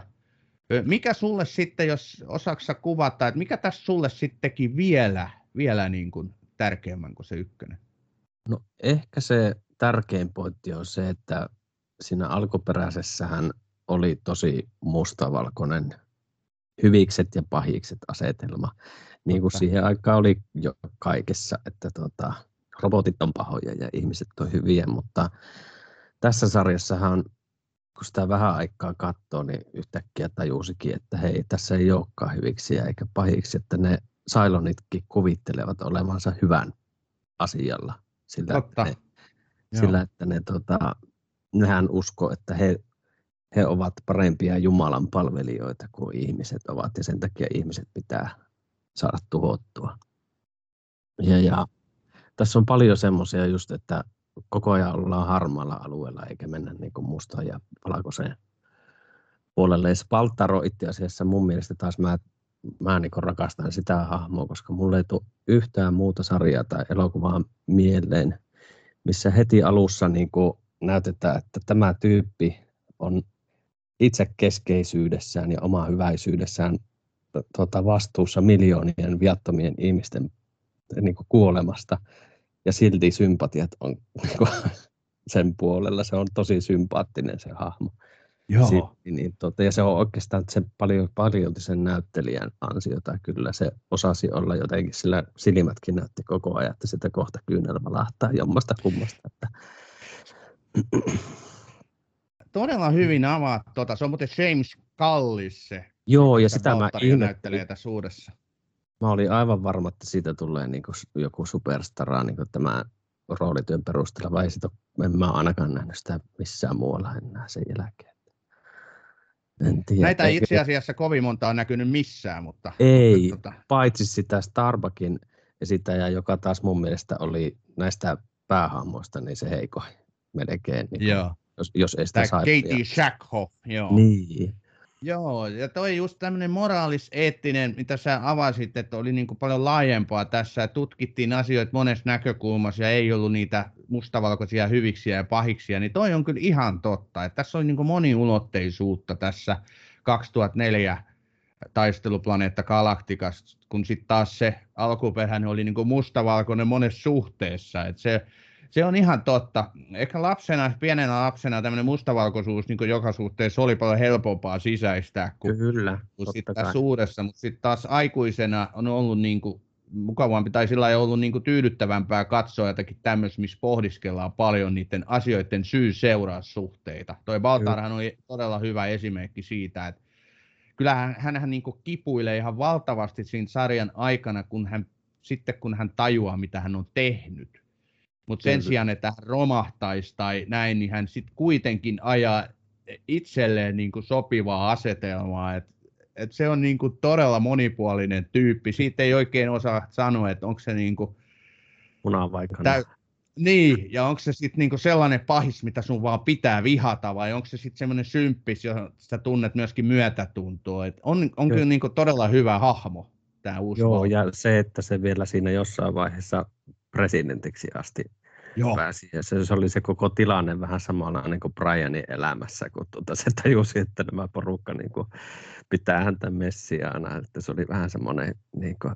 mikä sulle sitten, jos osaksa kuvata, että mikä tässä sulle sitten teki vielä, vielä niin kuin tärkeämmän kuin se ykkönen? No ehkä se tärkein pointti on se, että siinä alkuperäisessähän oli tosi mustavalkoinen hyvikset ja pahikset asetelma niin kuin siihen aikaan oli jo kaikessa, että tota, robotit on pahoja ja ihmiset on hyviä, mutta tässä sarjassahan, kun sitä vähän aikaa katsoo, niin yhtäkkiä tajusikin, että hei, tässä ei olekaan hyviksi eikä pahiksi, että ne Sailonitkin kuvittelevat olevansa hyvän asialla sillä, Totta. että ne, sillä, että ne tota, nehän usko, että he, he ovat parempia Jumalan palvelijoita kuin ihmiset ovat ja sen takia ihmiset pitää saada tuhottua. Ja, ja tässä on paljon semmoisia just, että koko ajan ollaan harmaalla alueella eikä mennä niin kuin mustaan ja valkoiseen puolelle. Ja Spaltaro itse asiassa mun mielestä taas mä, mä niin rakastan sitä hahmoa, koska mulle ei tule yhtään muuta sarjaa tai elokuvaa mieleen, missä heti alussa niin kuin näytetään, että tämä tyyppi on itsekeskeisyydessään ja oma hyväisyydessään tuota, vastuussa miljoonien viattomien ihmisten niin kuin kuolemasta ja silti sympatiat on niin kuin, sen puolella. Se on tosi sympaattinen se hahmo. Joo. Silti, niin, tuota, ja se on oikeastaan se paljon, paljon sen näyttelijän ansiota kyllä. Se osasi olla jotenkin, sillä silmätkin näytti koko ajan, että sitä kohta kyynelmä lahtaa jommasta kummasta. Että... Todella hyvin avaat. Tota, se on muuten James Callis se Joo, ja sitä mä ihmettelin. tässä uudessa. Mä olin aivan varma, että siitä tulee niin kuin joku superstara niin kuin tämä roolityön perusteella, vai sit en mä ainakaan nähnyt sitä missään muualla enää sen jälkeen. En tiedä. Näitä ei itse asiassa kovin monta on näkynyt missään, mutta... Ei, mutta, tota... paitsi sitä Starbuckin esittäjää, joka taas mun mielestä oli näistä päähahmoista niin se heiko melkein. Niin joo. Jos, jos ei sitä Tämä Katie Shackhoff, joo. Niin, Joo, ja toi just tämmöinen moraalis-eettinen, mitä sä avasit, että oli niin kuin paljon laajempaa tässä, tutkittiin asioita monesta näkökulmassa ja ei ollut niitä mustavalkoisia hyviksiä ja pahiksia, niin toi on kyllä ihan totta, että tässä on niin kuin moniulotteisuutta tässä 2004 taisteluplaneetta Galaktikassa, kun sitten taas se alkuperäinen oli niin kuin mustavalkoinen monessa suhteessa, että se se on ihan totta. Ehkä lapsena, pienenä lapsena tämmöinen mustavalkoisuus niin joka suhteessa oli paljon helpompaa sisäistää kuin, Kyllä, kuin sitten taas suuressa, mutta sitten taas aikuisena on ollut niin kuin, mukavampi tai sillä ei ollut niin kuin tyydyttävämpää katsoa jotakin tämmöistä, missä pohdiskellaan paljon niiden asioiden syy-seuraussuhteita. Toi Baltarhan oli todella hyvä esimerkki siitä, että kyllähän hän niin kipuilee ihan valtavasti siinä sarjan aikana, kun hän, sitten kun hän tajuaa, mitä hän on tehnyt Mutta sen sijaan, että hän romahtaisi tai näin, niin hän sitten kuitenkin ajaa itselleen niin kuin sopivaa asetelmaa. Et, et se on niin kuin todella monipuolinen tyyppi. Siitä ei oikein osaa sanoa, että onko se niin kuin, vaikka. Täy- niin, ja onko se sitten niinku sellainen pahis, mitä sun vaan pitää vihata, vai onko se sitten semmoinen symppis, sä tunnet myöskin myötätuntoa. Et on, on kyllä niinku todella hyvä hahmo tämä uusi Joo, valta. ja se, että se vielä siinä jossain vaiheessa presidentiksi asti Joo. se, se oli se koko tilanne vähän samanlainen kuin Brianin elämässä, kun tuota, se tajusi, että nämä porukka niin kuin, pitää häntä messiaana. Että se oli vähän semmoinen niin kuin,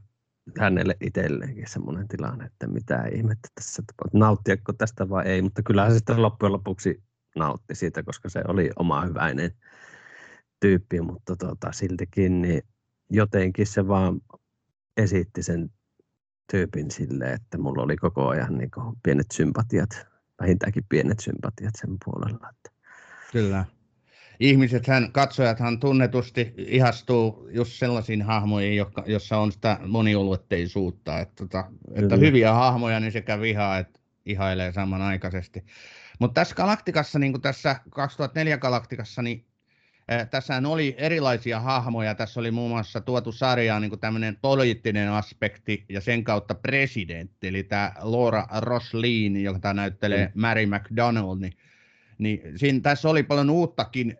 hänelle itselleenkin semmoinen tilanne, että mitä ihmettä tässä tapahtuu, nauttiako tästä vai ei, mutta kyllähän se sitten loppujen lopuksi nautti siitä, koska se oli oma hyväinen tyyppi, mutta tota, siltikin niin jotenkin se vaan esitti sen tyypin sille, että mulla oli koko ajan niin kuin pienet sympatiat, vähintäänkin pienet sympatiat sen puolella. Että Kyllä. Ihmisethän, katsojathan tunnetusti ihastuu just sellaisiin hahmoihin, jotka, jossa on sitä moniulotteisuutta. Että, tota, että hyviä hahmoja, niin sekä vihaa että ihailee samanaikaisesti. Mutta tässä Galaktikassa, niin kuin tässä 2004 Galaktikassa, niin tässähän oli erilaisia hahmoja. Tässä oli muun muassa tuotu sarjaan niin tämmöinen poliittinen aspekti ja sen kautta presidentti, eli tämä Laura Roslin, joka näyttelee Mary McDonald, niin niin siinä, tässä oli paljon uuttakin.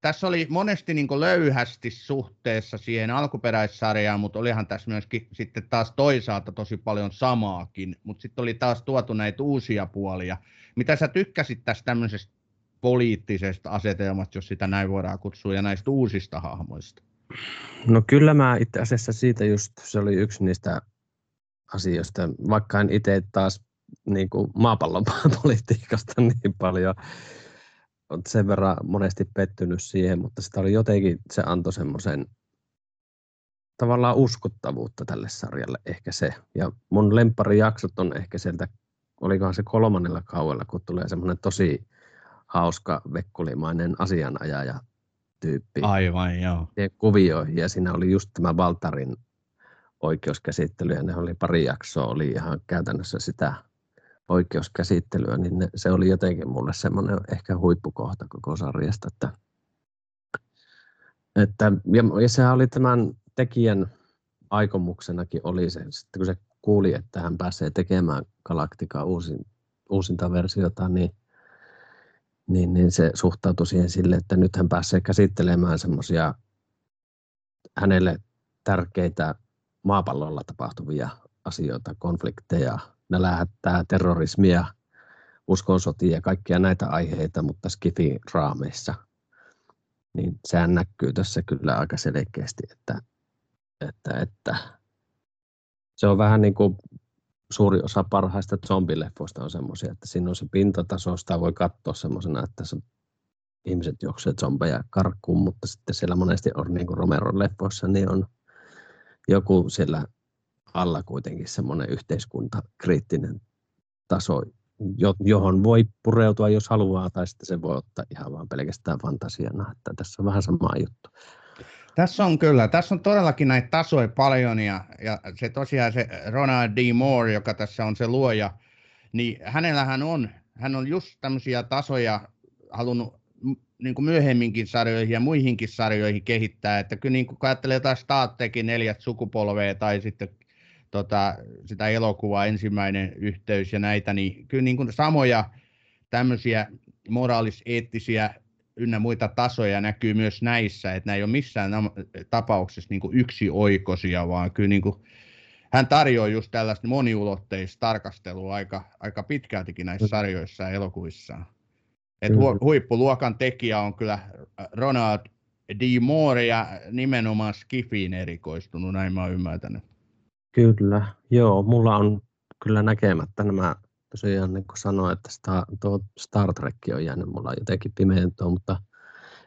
Tässä oli monesti niin löyhästi suhteessa siihen alkuperäissarjaan, mutta olihan tässä myöskin sitten taas toisaalta tosi paljon samaakin, mutta sitten oli taas tuotu näitä uusia puolia. Mitä sä tykkäsit tästä tämmöisestä poliittisesta asetelmasta, jos sitä näin voidaan kutsua, ja näistä uusista hahmoista? No kyllä mä itse asiassa siitä just, se oli yksi niistä asioista, vaikka en itse taas niin kuin maapallon politiikasta niin paljon, on sen verran monesti pettynyt siihen, mutta sitä oli jotenkin, se antoi semmoisen tavallaan uskottavuutta tälle sarjalle, ehkä se. Ja mun lempparijaksot on ehkä sieltä, olikohan se kolmannella kaudella, kun tulee semmoinen tosi hauska, vekkulimainen asianajaja tyyppi Aivan, joo. kuvioihin ja siinä oli just tämä Valtarin oikeuskäsittely ja ne oli pari jaksoa, oli ihan käytännössä sitä oikeuskäsittelyä, niin ne, se oli jotenkin mulle semmoinen ehkä huippukohta koko sarjasta, että, että ja, ja sehän oli tämän tekijän aikomuksenakin oli se, sitten kun se kuuli, että hän pääsee tekemään Galactica uusin, uusinta versiota, niin niin, niin se suhtautui siihen sille, että nyt hän pääsee käsittelemään semmoisia hänelle tärkeitä maapallolla tapahtuvia asioita, konflikteja, ne lähettää terrorismia, uskonsotia ja kaikkia näitä aiheita, mutta skifin raameissa. Niin sehän näkyy tässä kyllä aika selkeästi, että, että, että se on vähän niin kuin suuri osa parhaista zombileffoista on semmoisia, että siinä on se pintataso, sitä voi katsoa semmoisena, että se ihmiset juoksevat zombeja karkuun, mutta sitten siellä monesti on niin kuin Romeron leffoissa, niin on joku siellä alla kuitenkin semmoinen yhteiskuntakriittinen taso, johon voi pureutua, jos haluaa, tai sitten se voi ottaa ihan vaan pelkästään fantasiana, että tässä on vähän sama juttu. Tässä on kyllä, tässä on todellakin näitä tasoja paljon ja, ja se tosiaan se Ronald D. Moore, joka tässä on se luoja, niin hänellähän on, hän on just tämmöisiä tasoja halunnut niin kuin myöhemminkin sarjoihin ja muihinkin sarjoihin kehittää, että kyllä niin kuin ajattelee jotain Star Trekin neljät sukupolvea tai sitten tota, sitä elokuvaa ensimmäinen yhteys ja näitä, niin kyllä niin kuin samoja tämmöisiä moraalis-eettisiä ynnä muita tasoja näkyy myös näissä, että nämä ei ole missään tapauksessa niin yksioikoisia, vaan kyllä niin kuin, hän tarjoaa just tällaista moniulotteista tarkastelua aika, aika pitkältikin näissä sarjoissa ja elokuvissaan. Et hu, huippuluokan tekijä on kyllä Ronald D. Moore ja nimenomaan Skifiin erikoistunut, näin mä oon ymmärtänyt. Kyllä, joo, mulla on kyllä näkemättä nämä tosiaan niin kuin sanoin, että Star, tuo Star Trek on jäänyt mulla jotenkin pimentoon, mutta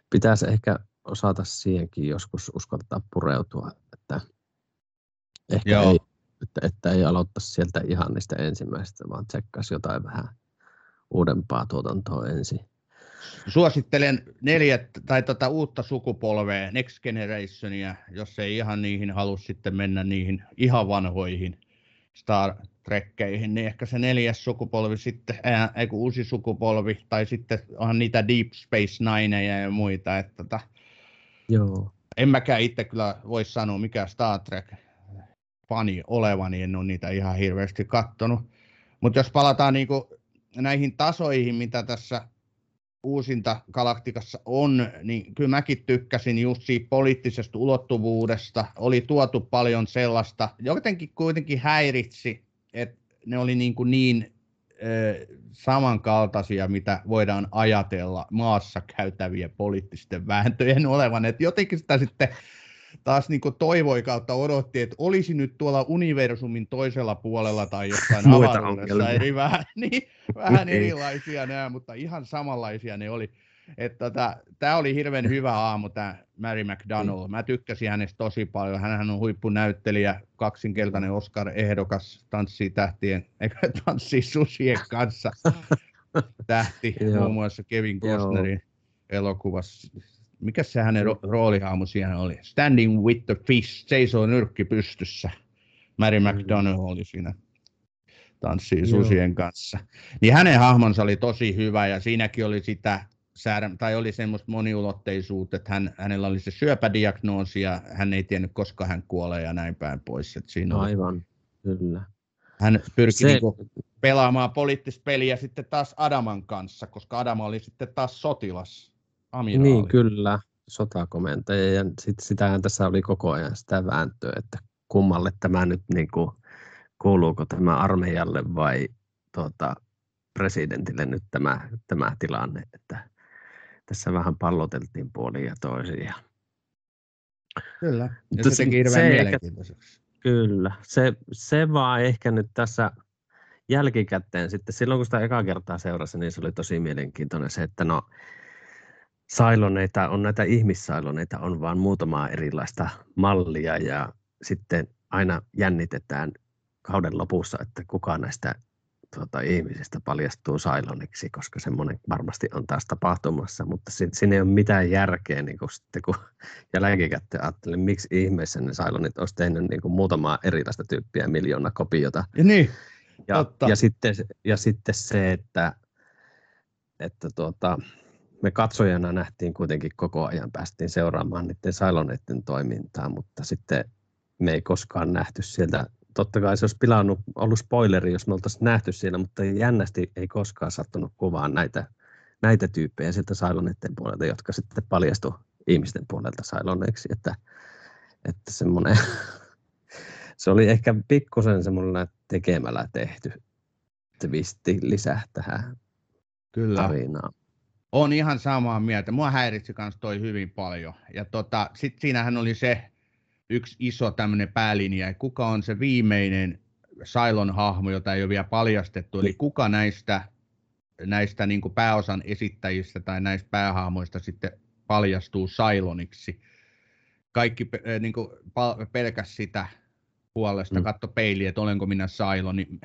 pitäisi ehkä osata siihenkin joskus uskaltaa pureutua, että ehkä Joo. ei, että, että ei aloittaisi sieltä ihan niistä ensimmäistä, vaan tsekkaisi jotain vähän uudempaa tuotantoa ensin. Suosittelen neljät, tai tota uutta sukupolvea, Next Generationia, jos ei ihan niihin halua sitten mennä niihin ihan vanhoihin Star trekkeihin, niin ehkä se neljäs sukupolvi sitten, ää, ei uusi sukupolvi, tai sitten onhan niitä Deep Space Nine ja muita, että tota, Joo. en mäkään itse kyllä voi sanoa, mikä Star Trek fani olevani, niin en ole niitä ihan hirveästi kattonut. Mutta jos palataan niinku näihin tasoihin, mitä tässä uusinta galaktikassa on, niin kyllä mäkin tykkäsin just siitä poliittisesta ulottuvuudesta. Oli tuotu paljon sellaista, jotenkin kuitenkin häiritsi, että ne oli niin, kuin niin ö, samankaltaisia, mitä voidaan ajatella maassa käytävien poliittisten vääntöjen olevan. Et jotenkin sitä sitten taas niin toivoi kautta odotti, että olisi nyt tuolla universumin toisella puolella tai jossain avaruudessa eri vähän, niin, vähän erilaisia nämä, mutta ihan samanlaisia ne oli. Tota, tämä oli hirveän hyvä aamu, tämä Mary McDonald. Mä tykkäsin hänestä tosi paljon. Hän on huippunäyttelijä, kaksinkertainen Oscar-ehdokas, tanssii tähtien, eikä tanssii susien kanssa. Tähti, muun muassa Kevin Costnerin elokuvassa mikä se hänen ro- roolihaamu siellä oli? Standing with the Fish, seisoo nyrkki pystyssä. Mary mm. McDonough oli siinä tanssii susien kanssa. Niin hänen hahmonsa oli tosi hyvä ja siinäkin oli sitä tai oli semmoista moniulotteisuutta, että hän, hänellä oli se syöpädiagnoosi ja hän ei tiennyt, koska hän kuolee ja näin päin pois. Että siinä Aivan, oli, kyllä. Hän pyrki se... niin pelaamaan poliittista peliä sitten taas Adaman kanssa, koska Adama oli sitten taas sotilas amiraali. Niin, kyllä, sotakomentaja. Ja sit sitähän tässä oli koko ajan sitä vääntöä, että kummalle tämä nyt niin kuin, kuuluuko tämä armeijalle vai tuota, presidentille nyt tämä, tämä tilanne, että tässä vähän palloteltiin puoliin ja toisiin. Ja... Kyllä, ja se teki hirveän se mielenkiintoiseksi. Kyllä, se, se vaan ehkä nyt tässä jälkikäteen sitten, silloin kun sitä eka kertaa seurasi, niin se oli tosi mielenkiintoinen se, että no sailoneita on näitä ihmissailoneita, on vaan muutamaa erilaista mallia ja sitten aina jännitetään kauden lopussa, että kuka näistä tuota, ihmisistä paljastuu sailoniksi, koska semmoinen varmasti on taas tapahtumassa, mutta siinä ei ole mitään järkeä, niin kun, sitten, kun jälkikäteen ajattelin, miksi ihmeessä ne sailonit olisi tehnyt niin kuin muutamaa erilaista tyyppiä miljoona kopiota. Ja, niin, ja, ja, sitten, ja sitten se, että, että tuota, me katsojana nähtiin kuitenkin koko ajan, päästiin seuraamaan niiden Siloneiden toimintaa, mutta sitten me ei koskaan nähty sieltä. Totta kai se olisi pilannut, ollut spoileri, jos me oltaisiin nähty siellä, mutta jännästi ei koskaan sattunut kuvaan näitä, näitä tyyppejä sieltä Siloneiden puolelta, jotka sitten paljastu ihmisten puolelta Siloneiksi, että, että semmoinen, se oli ehkä pikkusen semmoinen tekemällä tehty twisti lisää tähän Kyllä. tarinaan. On ihan samaa mieltä. Mua häiritsi myös toi hyvin paljon. Ja tota, sitten siinähän oli se yksi iso tämmöinen päälinja, kuka on se viimeinen Sailon hahmo, jota ei ole vielä paljastettu, eli kuka näistä, näistä niin kuin pääosan esittäjistä tai näistä päähahmoista sitten paljastuu Sailoniksi. Kaikki niin kuin, pelkäs sitä puolesta, mm. katto peiliä, että olenko minä Sailon, niin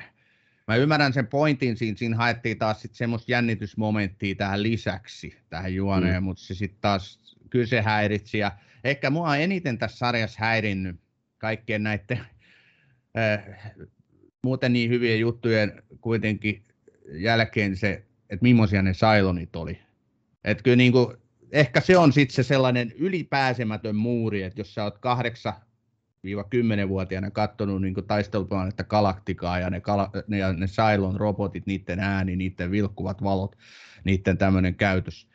Mä ymmärrän sen pointin, siinä, siinä haettiin taas sit semmoista jännitysmomenttia tähän lisäksi, tähän juoneen, mm. mutta se sitten taas, kyllä se häiritsi. Ja ehkä mua eniten tässä sarjassa häirinnyt kaikkien näiden äh, muuten niin hyvien juttujen kuitenkin jälkeen se, että millaisia ne Sailonit oli. Että kyllä niin kuin, ehkä se on sitten se sellainen ylipääsemätön muuri, että jos sä oot kahdeksan 10-vuotiaana katsonut niin taisteluplaneetta Galaktikaa ja ne, kala, ne, ja ne Cylon robotit, niiden ääni, niiden vilkkuvat valot, niiden tämmöinen käytös,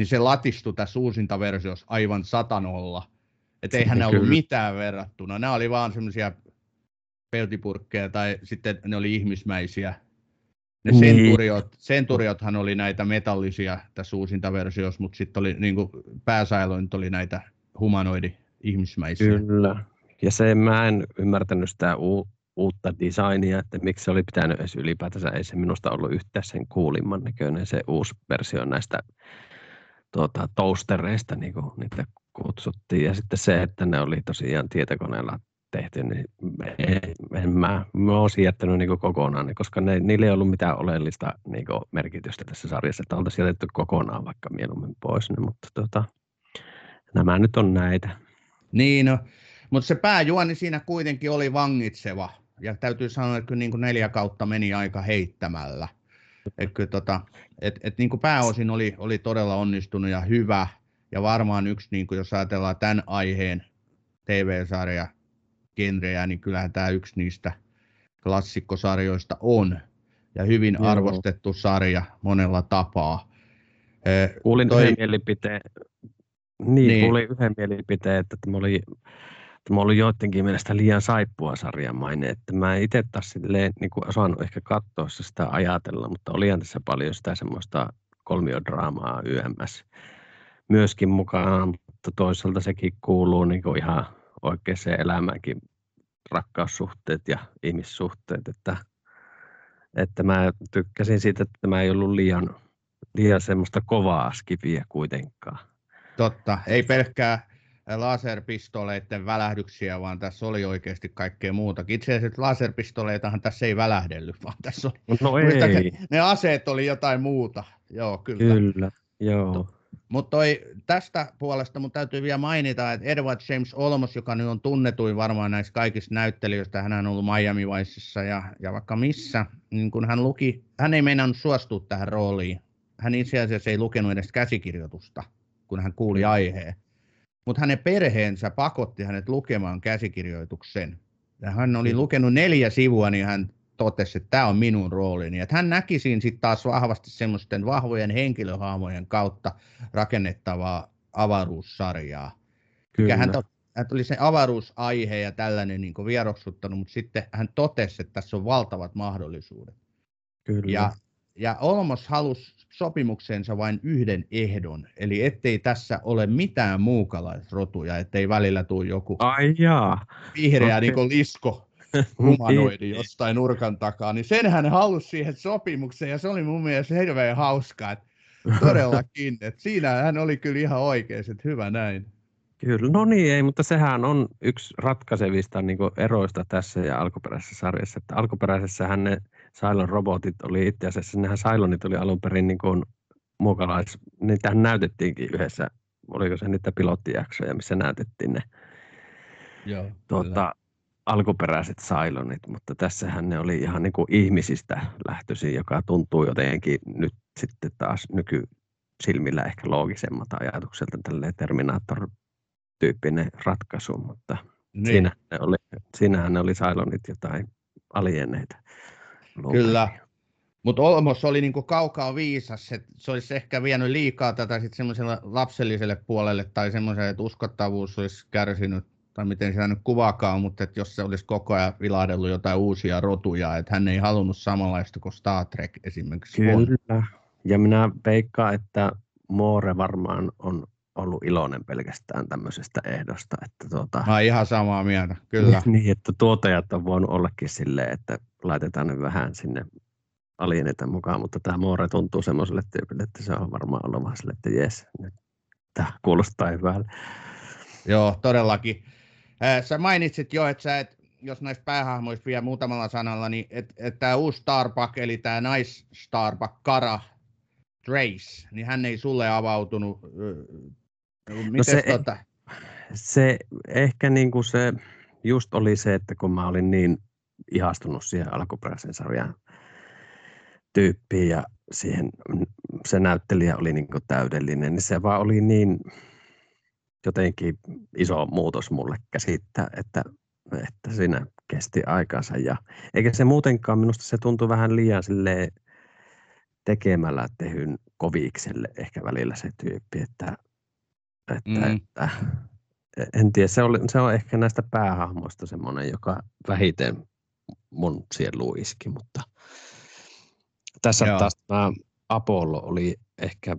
niin se latistui tässä uusinta versiossa aivan satanolla. Että eihän ne ollut mitään verrattuna. Nämä oli vaan semmoisia peltipurkkeja tai sitten ne oli ihmismäisiä. Ne niin. senturiot, senturiothan oli näitä metallisia tässä uusinta versiossa, mutta sitten oli niin pääsailoin oli näitä humanoidi ihmismäisiä. Kyllä. Ja se mä en ymmärtänyt sitä u- uutta designia, että miksi se oli pitänyt edes ylipäätänsä, ei se minusta ollut yhtään sen kuulimman näköinen se uusi versio näistä tuota, toastereista, niin kuin niitä kutsuttiin. Ja sitten se, että ne oli tosiaan tietokoneella tehty, niin en, mä, mä olisin jättänyt niin kokonaan, niin koska ne, niillä ei ollut mitään oleellista niin merkitystä tässä sarjassa, että oltaisiin jätetty kokonaan vaikka mieluummin pois, niin, mutta tuota, nämä nyt on näitä. Niin, no, mutta se pääjuoni siinä kuitenkin oli vangitseva. ja täytyy sanoa, että kyllä niin kuin neljä kautta meni aika heittämällä. Että kyllä tota, et, et niin kuin pääosin oli, oli todella onnistunut ja hyvä, ja varmaan yksi, niin kuin jos ajatellaan tämän aiheen TV-sarja genrejä, niin kyllähän tämä yksi niistä klassikkosarjoista on, ja hyvin Joo. arvostettu sarja monella tapaa. Kuulin toi... yhden mielipiteen, niin, niin. kuulin yhden mielipiteen, että tämä oli, tämä oli joidenkin mielestä liian saippua sarjamainen, että mä itse taas silleen, niin kuin osannut ehkä katsoa sitä ajatella, mutta olihan tässä paljon sitä semmoista kolmiodraamaa YMS myöskin mukana, mutta toisaalta sekin kuuluu niin kuin ihan oikeaan elämäänkin rakkaussuhteet ja ihmissuhteet, että, että mä tykkäsin siitä, että tämä ei ollut liian, liian semmoista kovaa skiviä kuitenkaan. Totta, ei pelkkää laserpistoleiden välähdyksiä, vaan tässä oli oikeasti kaikkea muutakin. Itse asiassa laserpistoleitahan tässä ei välähdellyt, vaan tässä oli, no ei. ne aseet oli jotain muuta. Joo, kyllä. Kyllä, joo. Mutta tästä puolesta mun täytyy vielä mainita, että Edward James Olmos, joka nyt on tunnetuin varmaan näistä kaikista näyttelijöistä, hän on ollut Miami Viceissa ja, ja vaikka missä, niin kun hän luki, hän ei meinannut suostua tähän rooliin. Hän itse asiassa ei lukenut edes käsikirjoitusta, kun hän kuuli aiheen. Mutta hänen perheensä pakotti hänet lukemaan käsikirjoituksen. Ja hän oli lukenut neljä sivua, niin hän totesi, että tämä on minun roolini. Että hän näki siinä sitten taas vahvasti semmoisten vahvojen henkilöhaamojen kautta rakennettavaa avaruussarjaa. Kyllä. Hän, to, hän tuli se avaruusaihe ja tällainen niin vieroksuttanut, mutta sitten hän totesi, että tässä on valtavat mahdollisuudet. Kyllä. Ja, ja Olmos halusi sopimukseensa vain yhden ehdon, eli ettei tässä ole mitään muukalaisrotuja, ettei välillä tule joku Ai jaa. vihreä okay. niin lisko humanoidi jostain nurkan takaa, niin sen hän halusi siihen sopimukseen, ja se oli mun mielestä hirveän hauskaa, että todellakin, että siinä hän oli kyllä ihan oikein, että hyvä näin. Kyllä, no niin ei, mutta sehän on yksi ratkaisevista niin eroista tässä ja alkuperäisessä sarjassa. Että alkuperäisessä ne Cylon robotit oli itse asiassa, nehän Cylonit oli alun perin niin kuin muokalais, niitähän näytettiinkin yhdessä, oliko se niitä pilottijaksoja, missä näytettiin ne Joo, tuota, alkuperäiset Cylonit, mutta tässähän ne oli ihan niin kuin ihmisistä lähtöisin, joka tuntuu jotenkin nyt sitten taas nykysilmillä ehkä loogisemmalta ajatukselta tälle Terminator-tyyppinen ratkaisu, mutta niin. siinä ne oli, siinähän ne oli Cylonit jotain alieneita. Kyllä, mutta Olmos oli niinku kaukaa viisas, että se olisi ehkä vienyt liikaa tätä sitten semmoiselle lapselliselle puolelle tai semmoiselle, että uskottavuus olisi kärsinyt tai miten sitä nyt kuvaakaan, mutta että jos se olisi koko ajan vilahdellut jotain uusia rotuja, että hän ei halunnut samanlaista kuin Star Trek esimerkiksi Kyllä, on. ja minä veikkaan, että Moore varmaan on ollut iloinen pelkästään tämmöisestä ehdosta. Että tuota, Mä ihan samaa mieltä, kyllä. niin, että tuotajat on voinut ollakin silleen, että laitetaan ne vähän sinne alieneita mukaan, mutta tämä Moore tuntuu semmoiselle tyypille, että se on varmaan ollut vaan sille, että jes, nyt tämä kuulostaa hyvältä. Joo, todellakin. Sä mainitsit jo, että sä et, jos näistä päähahmoista vielä muutamalla sanalla, niin että et tämä uusi Starbuck, eli tämä nais Starbuck Kara Trace, niin hän ei sulle avautunut. Mites no se, tota? se ehkä niin kuin se just oli se, että kun mä olin niin ihastunut siihen alkuperäisen sarjan tyyppiin ja siihen se näyttelijä oli niin kuin täydellinen, niin se vaan oli niin jotenkin iso muutos mulle käsittää, että, että siinä kesti aikansa. Ja, eikä se muutenkaan, minusta se tuntui vähän liian sille tekemällä tehyn kovikselle ehkä välillä se tyyppi, että, että, mm. että en tiedä, se, oli, se on ehkä näistä päähahmoista semmoinen, joka vähiten mun sielu iski, mutta tässä Joo. taas tämä Apollo oli ehkä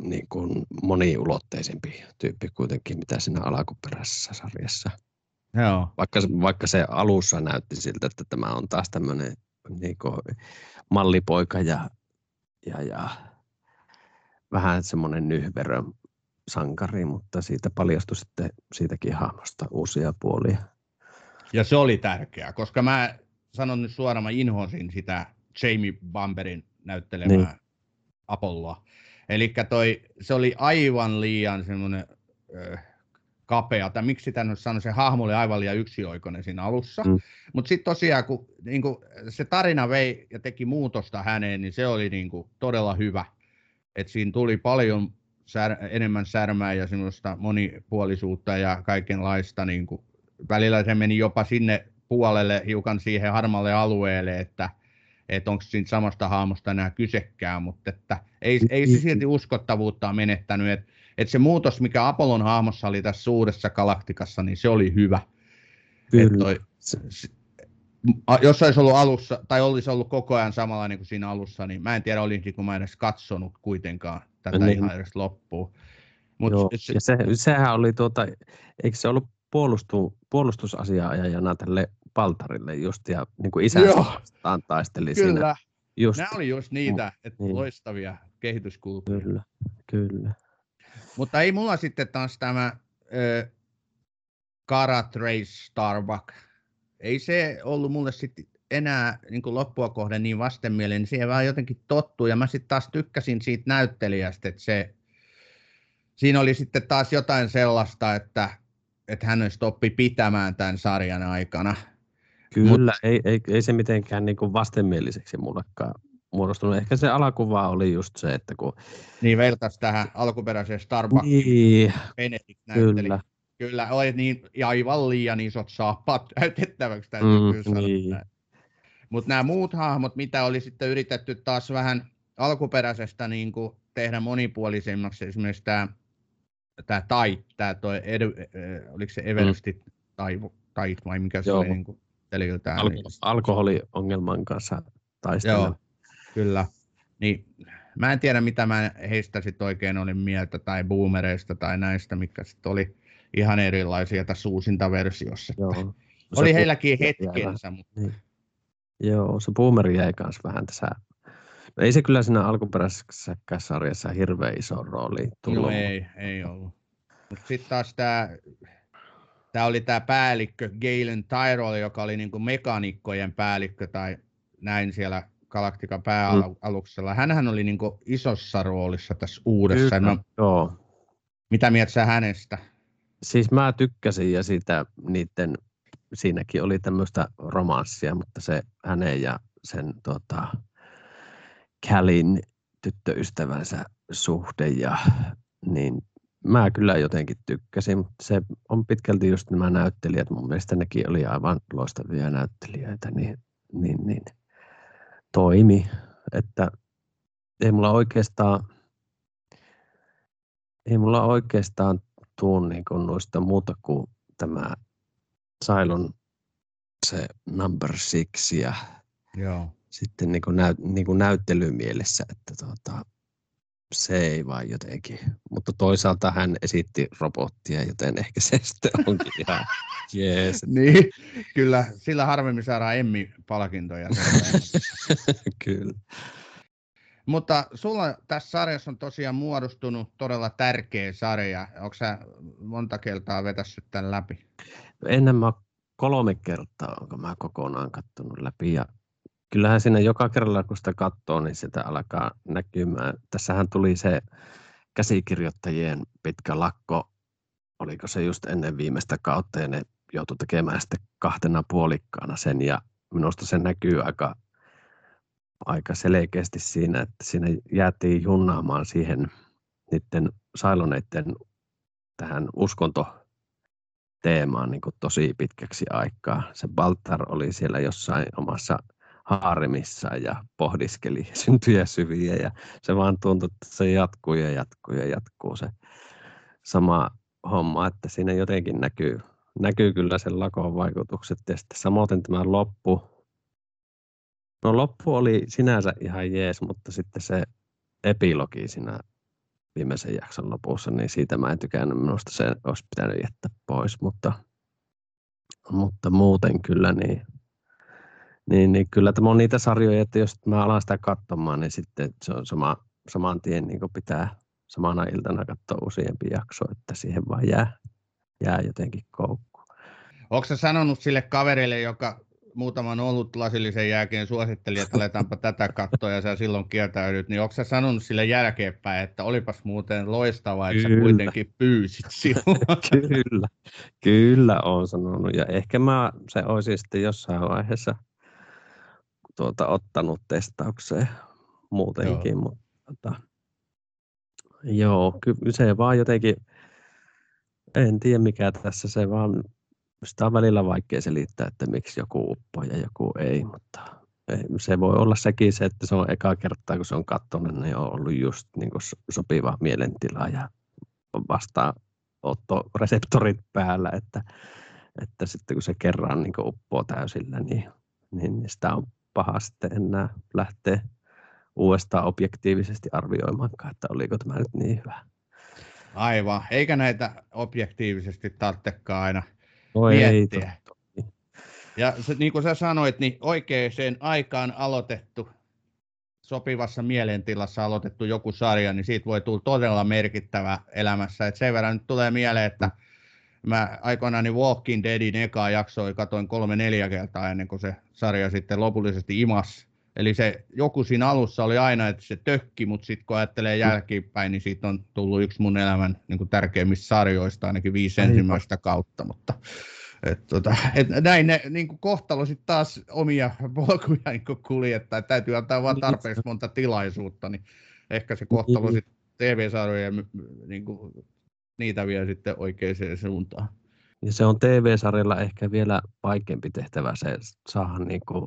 niin kuin moniulotteisempi tyyppi kuitenkin, mitä siinä alkuperäisessä sarjassa. Joo. Vaikka, vaikka se alussa näytti siltä, että tämä on taas tämmöinen niin kuin mallipoika ja, ja, ja vähän semmoinen nyhverö sankari, mutta siitä paljastui sitten siitäkin hahmosta uusia puolia. Ja se oli tärkeää, koska mä sanon nyt suoraan, mä inhosin sitä Jamie Bamberin näyttelemää niin. Apolloa. Eli se oli aivan liian semmoinen äh, kapea, tai miksi sitä nyt sanoi, se hahmo oli aivan liian yksioikoinen siinä alussa. Mm. Mutta sitten tosiaan, kun niin se tarina vei ja teki muutosta häneen, niin se oli niin kuin, todella hyvä. Et siinä tuli paljon sär, enemmän särmää ja semmoista monipuolisuutta ja kaikenlaista. Niin kuin, välillä se meni jopa sinne puolelle, hiukan siihen harmalle alueelle, että että onko siinä samasta hahmosta enää kysekään, mutta että ei, ei se silti uskottavuutta menettänyt. Että että se muutos, mikä Apollon hahmossa oli tässä suuressa galaktikassa, niin se oli hyvä. Kyllä. Toi, jos olisi ollut alussa, tai olisi ollut koko ajan samalla niin kuin siinä alussa, niin mä en tiedä, olinko mä edes katsonut kuitenkaan tätä niin. ihan edes loppuun. Mut Joo, se, ja se, sehän oli, tuota, eikö se ollut puolustu, puolustusasiaajana tälle Paltarille just, ja niin kuin isänsä vastaan taisteli Kyllä. siinä. Just. Nämä oli just niitä, että niin. loistavia kehityskulkuja. Kyllä, kyllä. Mutta ei mulla sitten taas tämä äh, Cara Trace Starbuck. Ei se ollut mulle sitten enää niin kuin loppua kohden niin vastenmielinen, siihen vaan jotenkin tottuu. Ja mä sitten taas tykkäsin siitä näyttelijästä, että se, siinä oli sitten taas jotain sellaista, että, että hän olisi oppi pitämään tämän sarjan aikana. Kyllä, Mut, ei, ei, ei, se mitenkään niin kuin vastenmieliseksi mullekaan muodostunut. Ehkä se alakuva oli just se, että kun... Niin vertaisi tähän alkuperäiseen Starbucks niin, Benedict näytteli. Kyllä. Kyllä, oli niin aivan liian isot saappaat täytettäväksi, täytyy mm, kyllä sanoa. Niin. Mutta nämä muut hahmot, mitä oli sitten yritetty taas vähän alkuperäisestä niin kuin tehdä monipuolisemmaksi, esimerkiksi tämä tämä Tai, tämä toi, edu, äh, oliko se Everesti mm. tai, tai vai mikä se Joo. oli niin kuin, Alko- niin. Alkoholiongelman kanssa taistella. Joo, Kyllä. Niin, mä en tiedä, mitä mä heistä sitten oikein olin mieltä, tai boomereista tai näistä, mitkä sitten oli ihan erilaisia tässä uusintaversiossa. Joo. Oli heilläkin hetkensä. Mutta... Niin. Joo, se boomeri jäi myös vähän tässä. No ei se kyllä siinä alkuperäisessä sarjassa hirveän iso rooli tullut. Joo, ei, ei ollut. Mutta sitten taas tämä Tämä oli tämä päällikkö Galen Tyrell, joka oli niinku mekanikkojen päällikkö tai näin siellä Galactica pääaluksella. Mm. Hänhän oli niin isossa roolissa tässä uudessa. Kyllä, no, joo. Mitä mieltä sä hänestä? Siis mä tykkäsin ja siitä niiden, siinäkin oli tämmöistä romanssia, mutta se hänen ja sen tota, Kälin tyttöystävänsä suhde ja niin mä kyllä jotenkin tykkäsin, mutta se on pitkälti just nämä näyttelijät. Mun mielestä nekin oli aivan loistavia näyttelijöitä, niin, niin, niin toimi, että ei mulla oikeastaan, ei mulla oikeastaan tuu niin kuin noista muuta kuin tämä Sailon se number six ja Joo. Sitten niin kuin näyt, niin kuin näyttelymielessä, että tuota, se ei vaan jotenkin. Mutta toisaalta hän esitti robottia, joten ehkä se sitten onkin ihan jees. niin, kyllä. Sillä harvemmin saadaan Emmi-palkintoja. kyllä. Mutta sulla tässä sarjassa on tosiaan muodostunut todella tärkeä sarja. Onko sä monta kertaa vetässyt tämän läpi? Ennen mä kolme kertaa, onko mä kokonaan kattonut läpi. Ja kyllähän siinä joka kerralla, kun sitä katsoo, niin sitä alkaa näkymään. Tässähän tuli se käsikirjoittajien pitkä lakko, oliko se just ennen viimeistä kautta, ja ne joutui tekemään sitten kahtena puolikkaana sen, ja minusta se näkyy aika, aika selkeästi siinä, että siinä jäätiin junnaamaan siihen niiden sailoneiden tähän uskonto teemaan niin tosi pitkäksi aikaa. Se Baltar oli siellä jossain omassa haarimissa ja pohdiskeli syntyjä syviä ja se vaan tuntui, että se jatkuu ja jatkuu ja jatkuu se sama homma, että siinä jotenkin näkyy, näkyy kyllä sen lakon vaikutukset. Ja sitten samoin tämä loppu, no loppu oli sinänsä ihan jees, mutta sitten se epilogi siinä viimeisen jakson lopussa, niin siitä mä en tykännyt, minusta se olisi pitänyt jättää pois, mutta, mutta muuten kyllä niin niin, niin kyllä tämä on niitä sarjoja, että jos mä alan sitä katsomaan, niin sitten se on sama, saman tien niin pitää samana iltana katsoa useampi jakso, että siihen vaan jää, jää jotenkin koukku. Onko sä sanonut sille kaverille, joka muutaman ollut lasillisen jälkeen suositteli, että aletaanpa tätä katsoa ja sä silloin kieltäydyt, niin onko sä sanonut sille jälkeenpäin, että olipas muuten loistavaa, että kyllä. sä kuitenkin pyysit silloin? kyllä, kyllä on sanonut ja ehkä mä se olisi sitten jossain vaiheessa tuota, ottanut testaukseen muutenkin, joo. mutta tota, joo, kyllä se vaan jotenkin, en tiedä mikä tässä se vaan sitä on välillä vaikea selittää, että miksi joku uppoo ja joku ei, mutta se voi olla sekin se, että se on eka kertaa, kun se on katsonut, niin on ollut just niin kuin sopiva mielentila ja vastaanottoreseptorit päällä, että, että sitten kun se kerran niin uppoo täysillä, niin, niin sitä on paha sitten enää lähteä uudestaan objektiivisesti arvioimaan, että oliko tämä nyt niin hyvä. Aivan, eikä näitä objektiivisesti tarvitsekaan aina no miettiä. Ei, ja se, niin kuin sä sanoit, niin oikeaan aikaan aloitettu, sopivassa mielentilassa aloitettu joku sarja, niin siitä voi tulla todella merkittävä elämässä. Et sen verran nyt tulee mieleen, että mä aikoinaan niin Walking Deadin ekaa jaksoa katoin kolme-neljä kertaa ennen kuin se sarja sitten lopullisesti imas Eli se joku siinä alussa oli aina, että se tökki, mutta sitten kun ajattelee mm. jälkipäin, niin siitä on tullut yksi mun elämän niin kuin tärkeimmistä sarjoista, ainakin viisi Aivan. ensimmäistä kautta. Mutta, et, tota, et näin ne niin kuin kohtalo sitten taas omia polkuja niin kuljettaa. Et täytyy antaa vain niin, tarpeeksi monta tilaisuutta, niin ehkä se kohtalo niin. sitten TV-sarjoja niin kuin, niitä vie sitten oikeaan suuntaan. Ja se on TV-sarjalla ehkä vielä vaikeampi tehtävä se saada niin kuin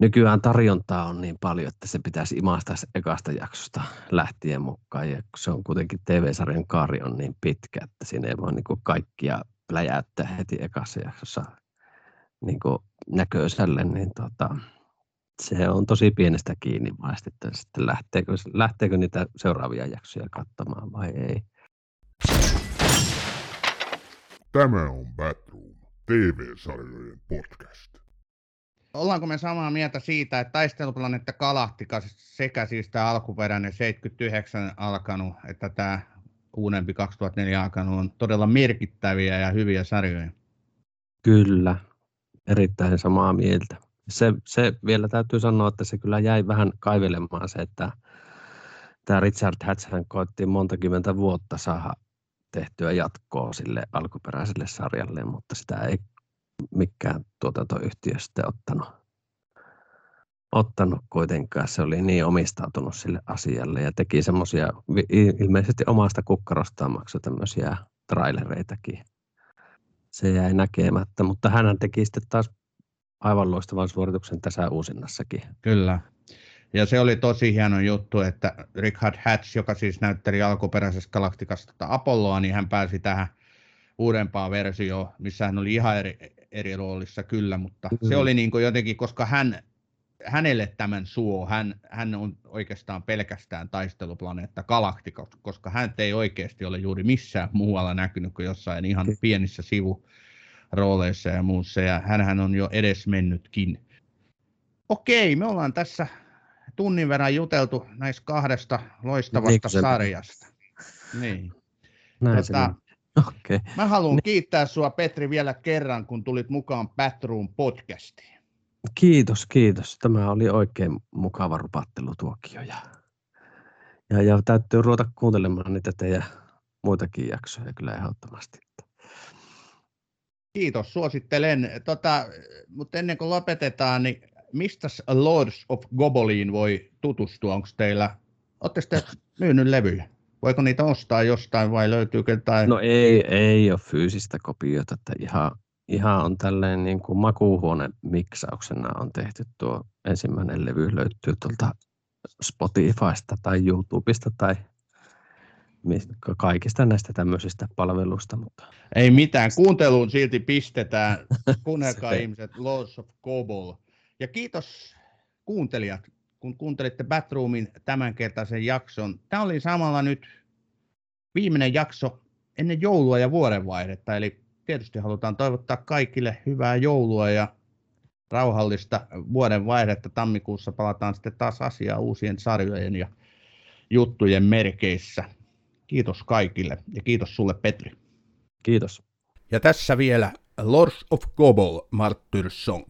nykyään tarjontaa on niin paljon, että se pitäisi imasta ekasta jaksosta lähtien mukaan. Ja se on kuitenkin TV-sarjan kaari on niin pitkä, että siinä ei voi niin kaikkia pläjäyttää heti ekassa jaksossa niin näköiselle, niin tota, se on tosi pienestä kiinni vaan että sitten lähteekö, lähteekö niitä seuraavia jaksoja katsomaan vai ei. Tämä on Batroom, TV-sarjojen podcast. Ollaanko me samaa mieltä siitä, että taisteluplaneetta Galactica sekä siis tämä alkuperäinen 79 alkanut, että tämä uudempi 2004 alkanut on todella merkittäviä ja hyviä sarjoja? Kyllä, erittäin samaa mieltä. Se, se vielä täytyy sanoa, että se kyllä jäi vähän kaivelemaan se, että tämä Richard Hatch koitti monta kymmentä vuotta saada tehtyä jatkoa sille alkuperäiselle sarjalle, mutta sitä ei mikään tuotantoyhtiö sitten ottanut, ottanut kuitenkaan. Se oli niin omistautunut sille asialle ja teki semmoisia, ilmeisesti omasta kukkarostaan maksoi tämmöisiä trailereitakin. Se jäi näkemättä, mutta hän teki sitten taas aivan loistavan suorituksen tässä uusinnassakin. Kyllä. Ja se oli tosi hieno juttu, että Richard Hatch, joka siis näytteli alkuperäisessä Galaktikasta Apolloa, niin hän pääsi tähän uudempaan versioon, missä hän oli ihan eri, eri roolissa kyllä, mutta mm. se oli niin kuin jotenkin, koska hän, hänelle tämän suo, hän, hän on oikeastaan pelkästään taisteluplaneetta Galaktika, koska hän ei oikeasti ole juuri missään muualla näkynyt kuin jossain ihan pienissä sivurooleissa ja muussa, ja hän on jo edes mennytkin. Okei, me ollaan tässä tunnin verran juteltu näistä kahdesta loistavasta niin, sarjasta. Niin. Näin tota, Okay. Mä haluan niin. kiittää sua Petri vielä kerran, kun tulit mukaan Batroom podcastiin. Kiitos, kiitos. Tämä oli oikein mukava rupattelutuokio. Ja, ja, ja täytyy ruveta kuuntelemaan niitä teidän muitakin jaksoja kyllä ehdottomasti. Kiitos, suosittelen. Tota, mutta ennen kuin lopetetaan, niin mistä Lords of Gobolin voi tutustua? Onko teillä, oletteko te myynyt levyjä? Voiko niitä ostaa jostain vai löytyykö jotain? No ei, ei ole fyysistä kopiota, että ihan, ihan on tälleen niin kuin makuuhuone miksauksena on tehty tuo ensimmäinen levy löytyy tuolta Spotifysta tai YouTubesta tai kaikista näistä tämmöisistä palveluista. Mutta... Ei mitään, kuunteluun silti pistetään. Kuunnelkaa ihmiset, Lords of Cobol. Ja kiitos kuuntelijat kun kuuntelitte Batroomin tämänkertaisen jakson. Tämä oli samalla nyt viimeinen jakso ennen joulua ja vuodenvaihdetta, eli tietysti halutaan toivottaa kaikille hyvää joulua ja rauhallista vuodenvaihdetta. Tammikuussa palataan sitten taas asiaa uusien sarjojen ja juttujen merkeissä. Kiitos kaikille ja kiitos sulle Petri. Kiitos. Ja tässä vielä Lords of Gobble Martyr Song.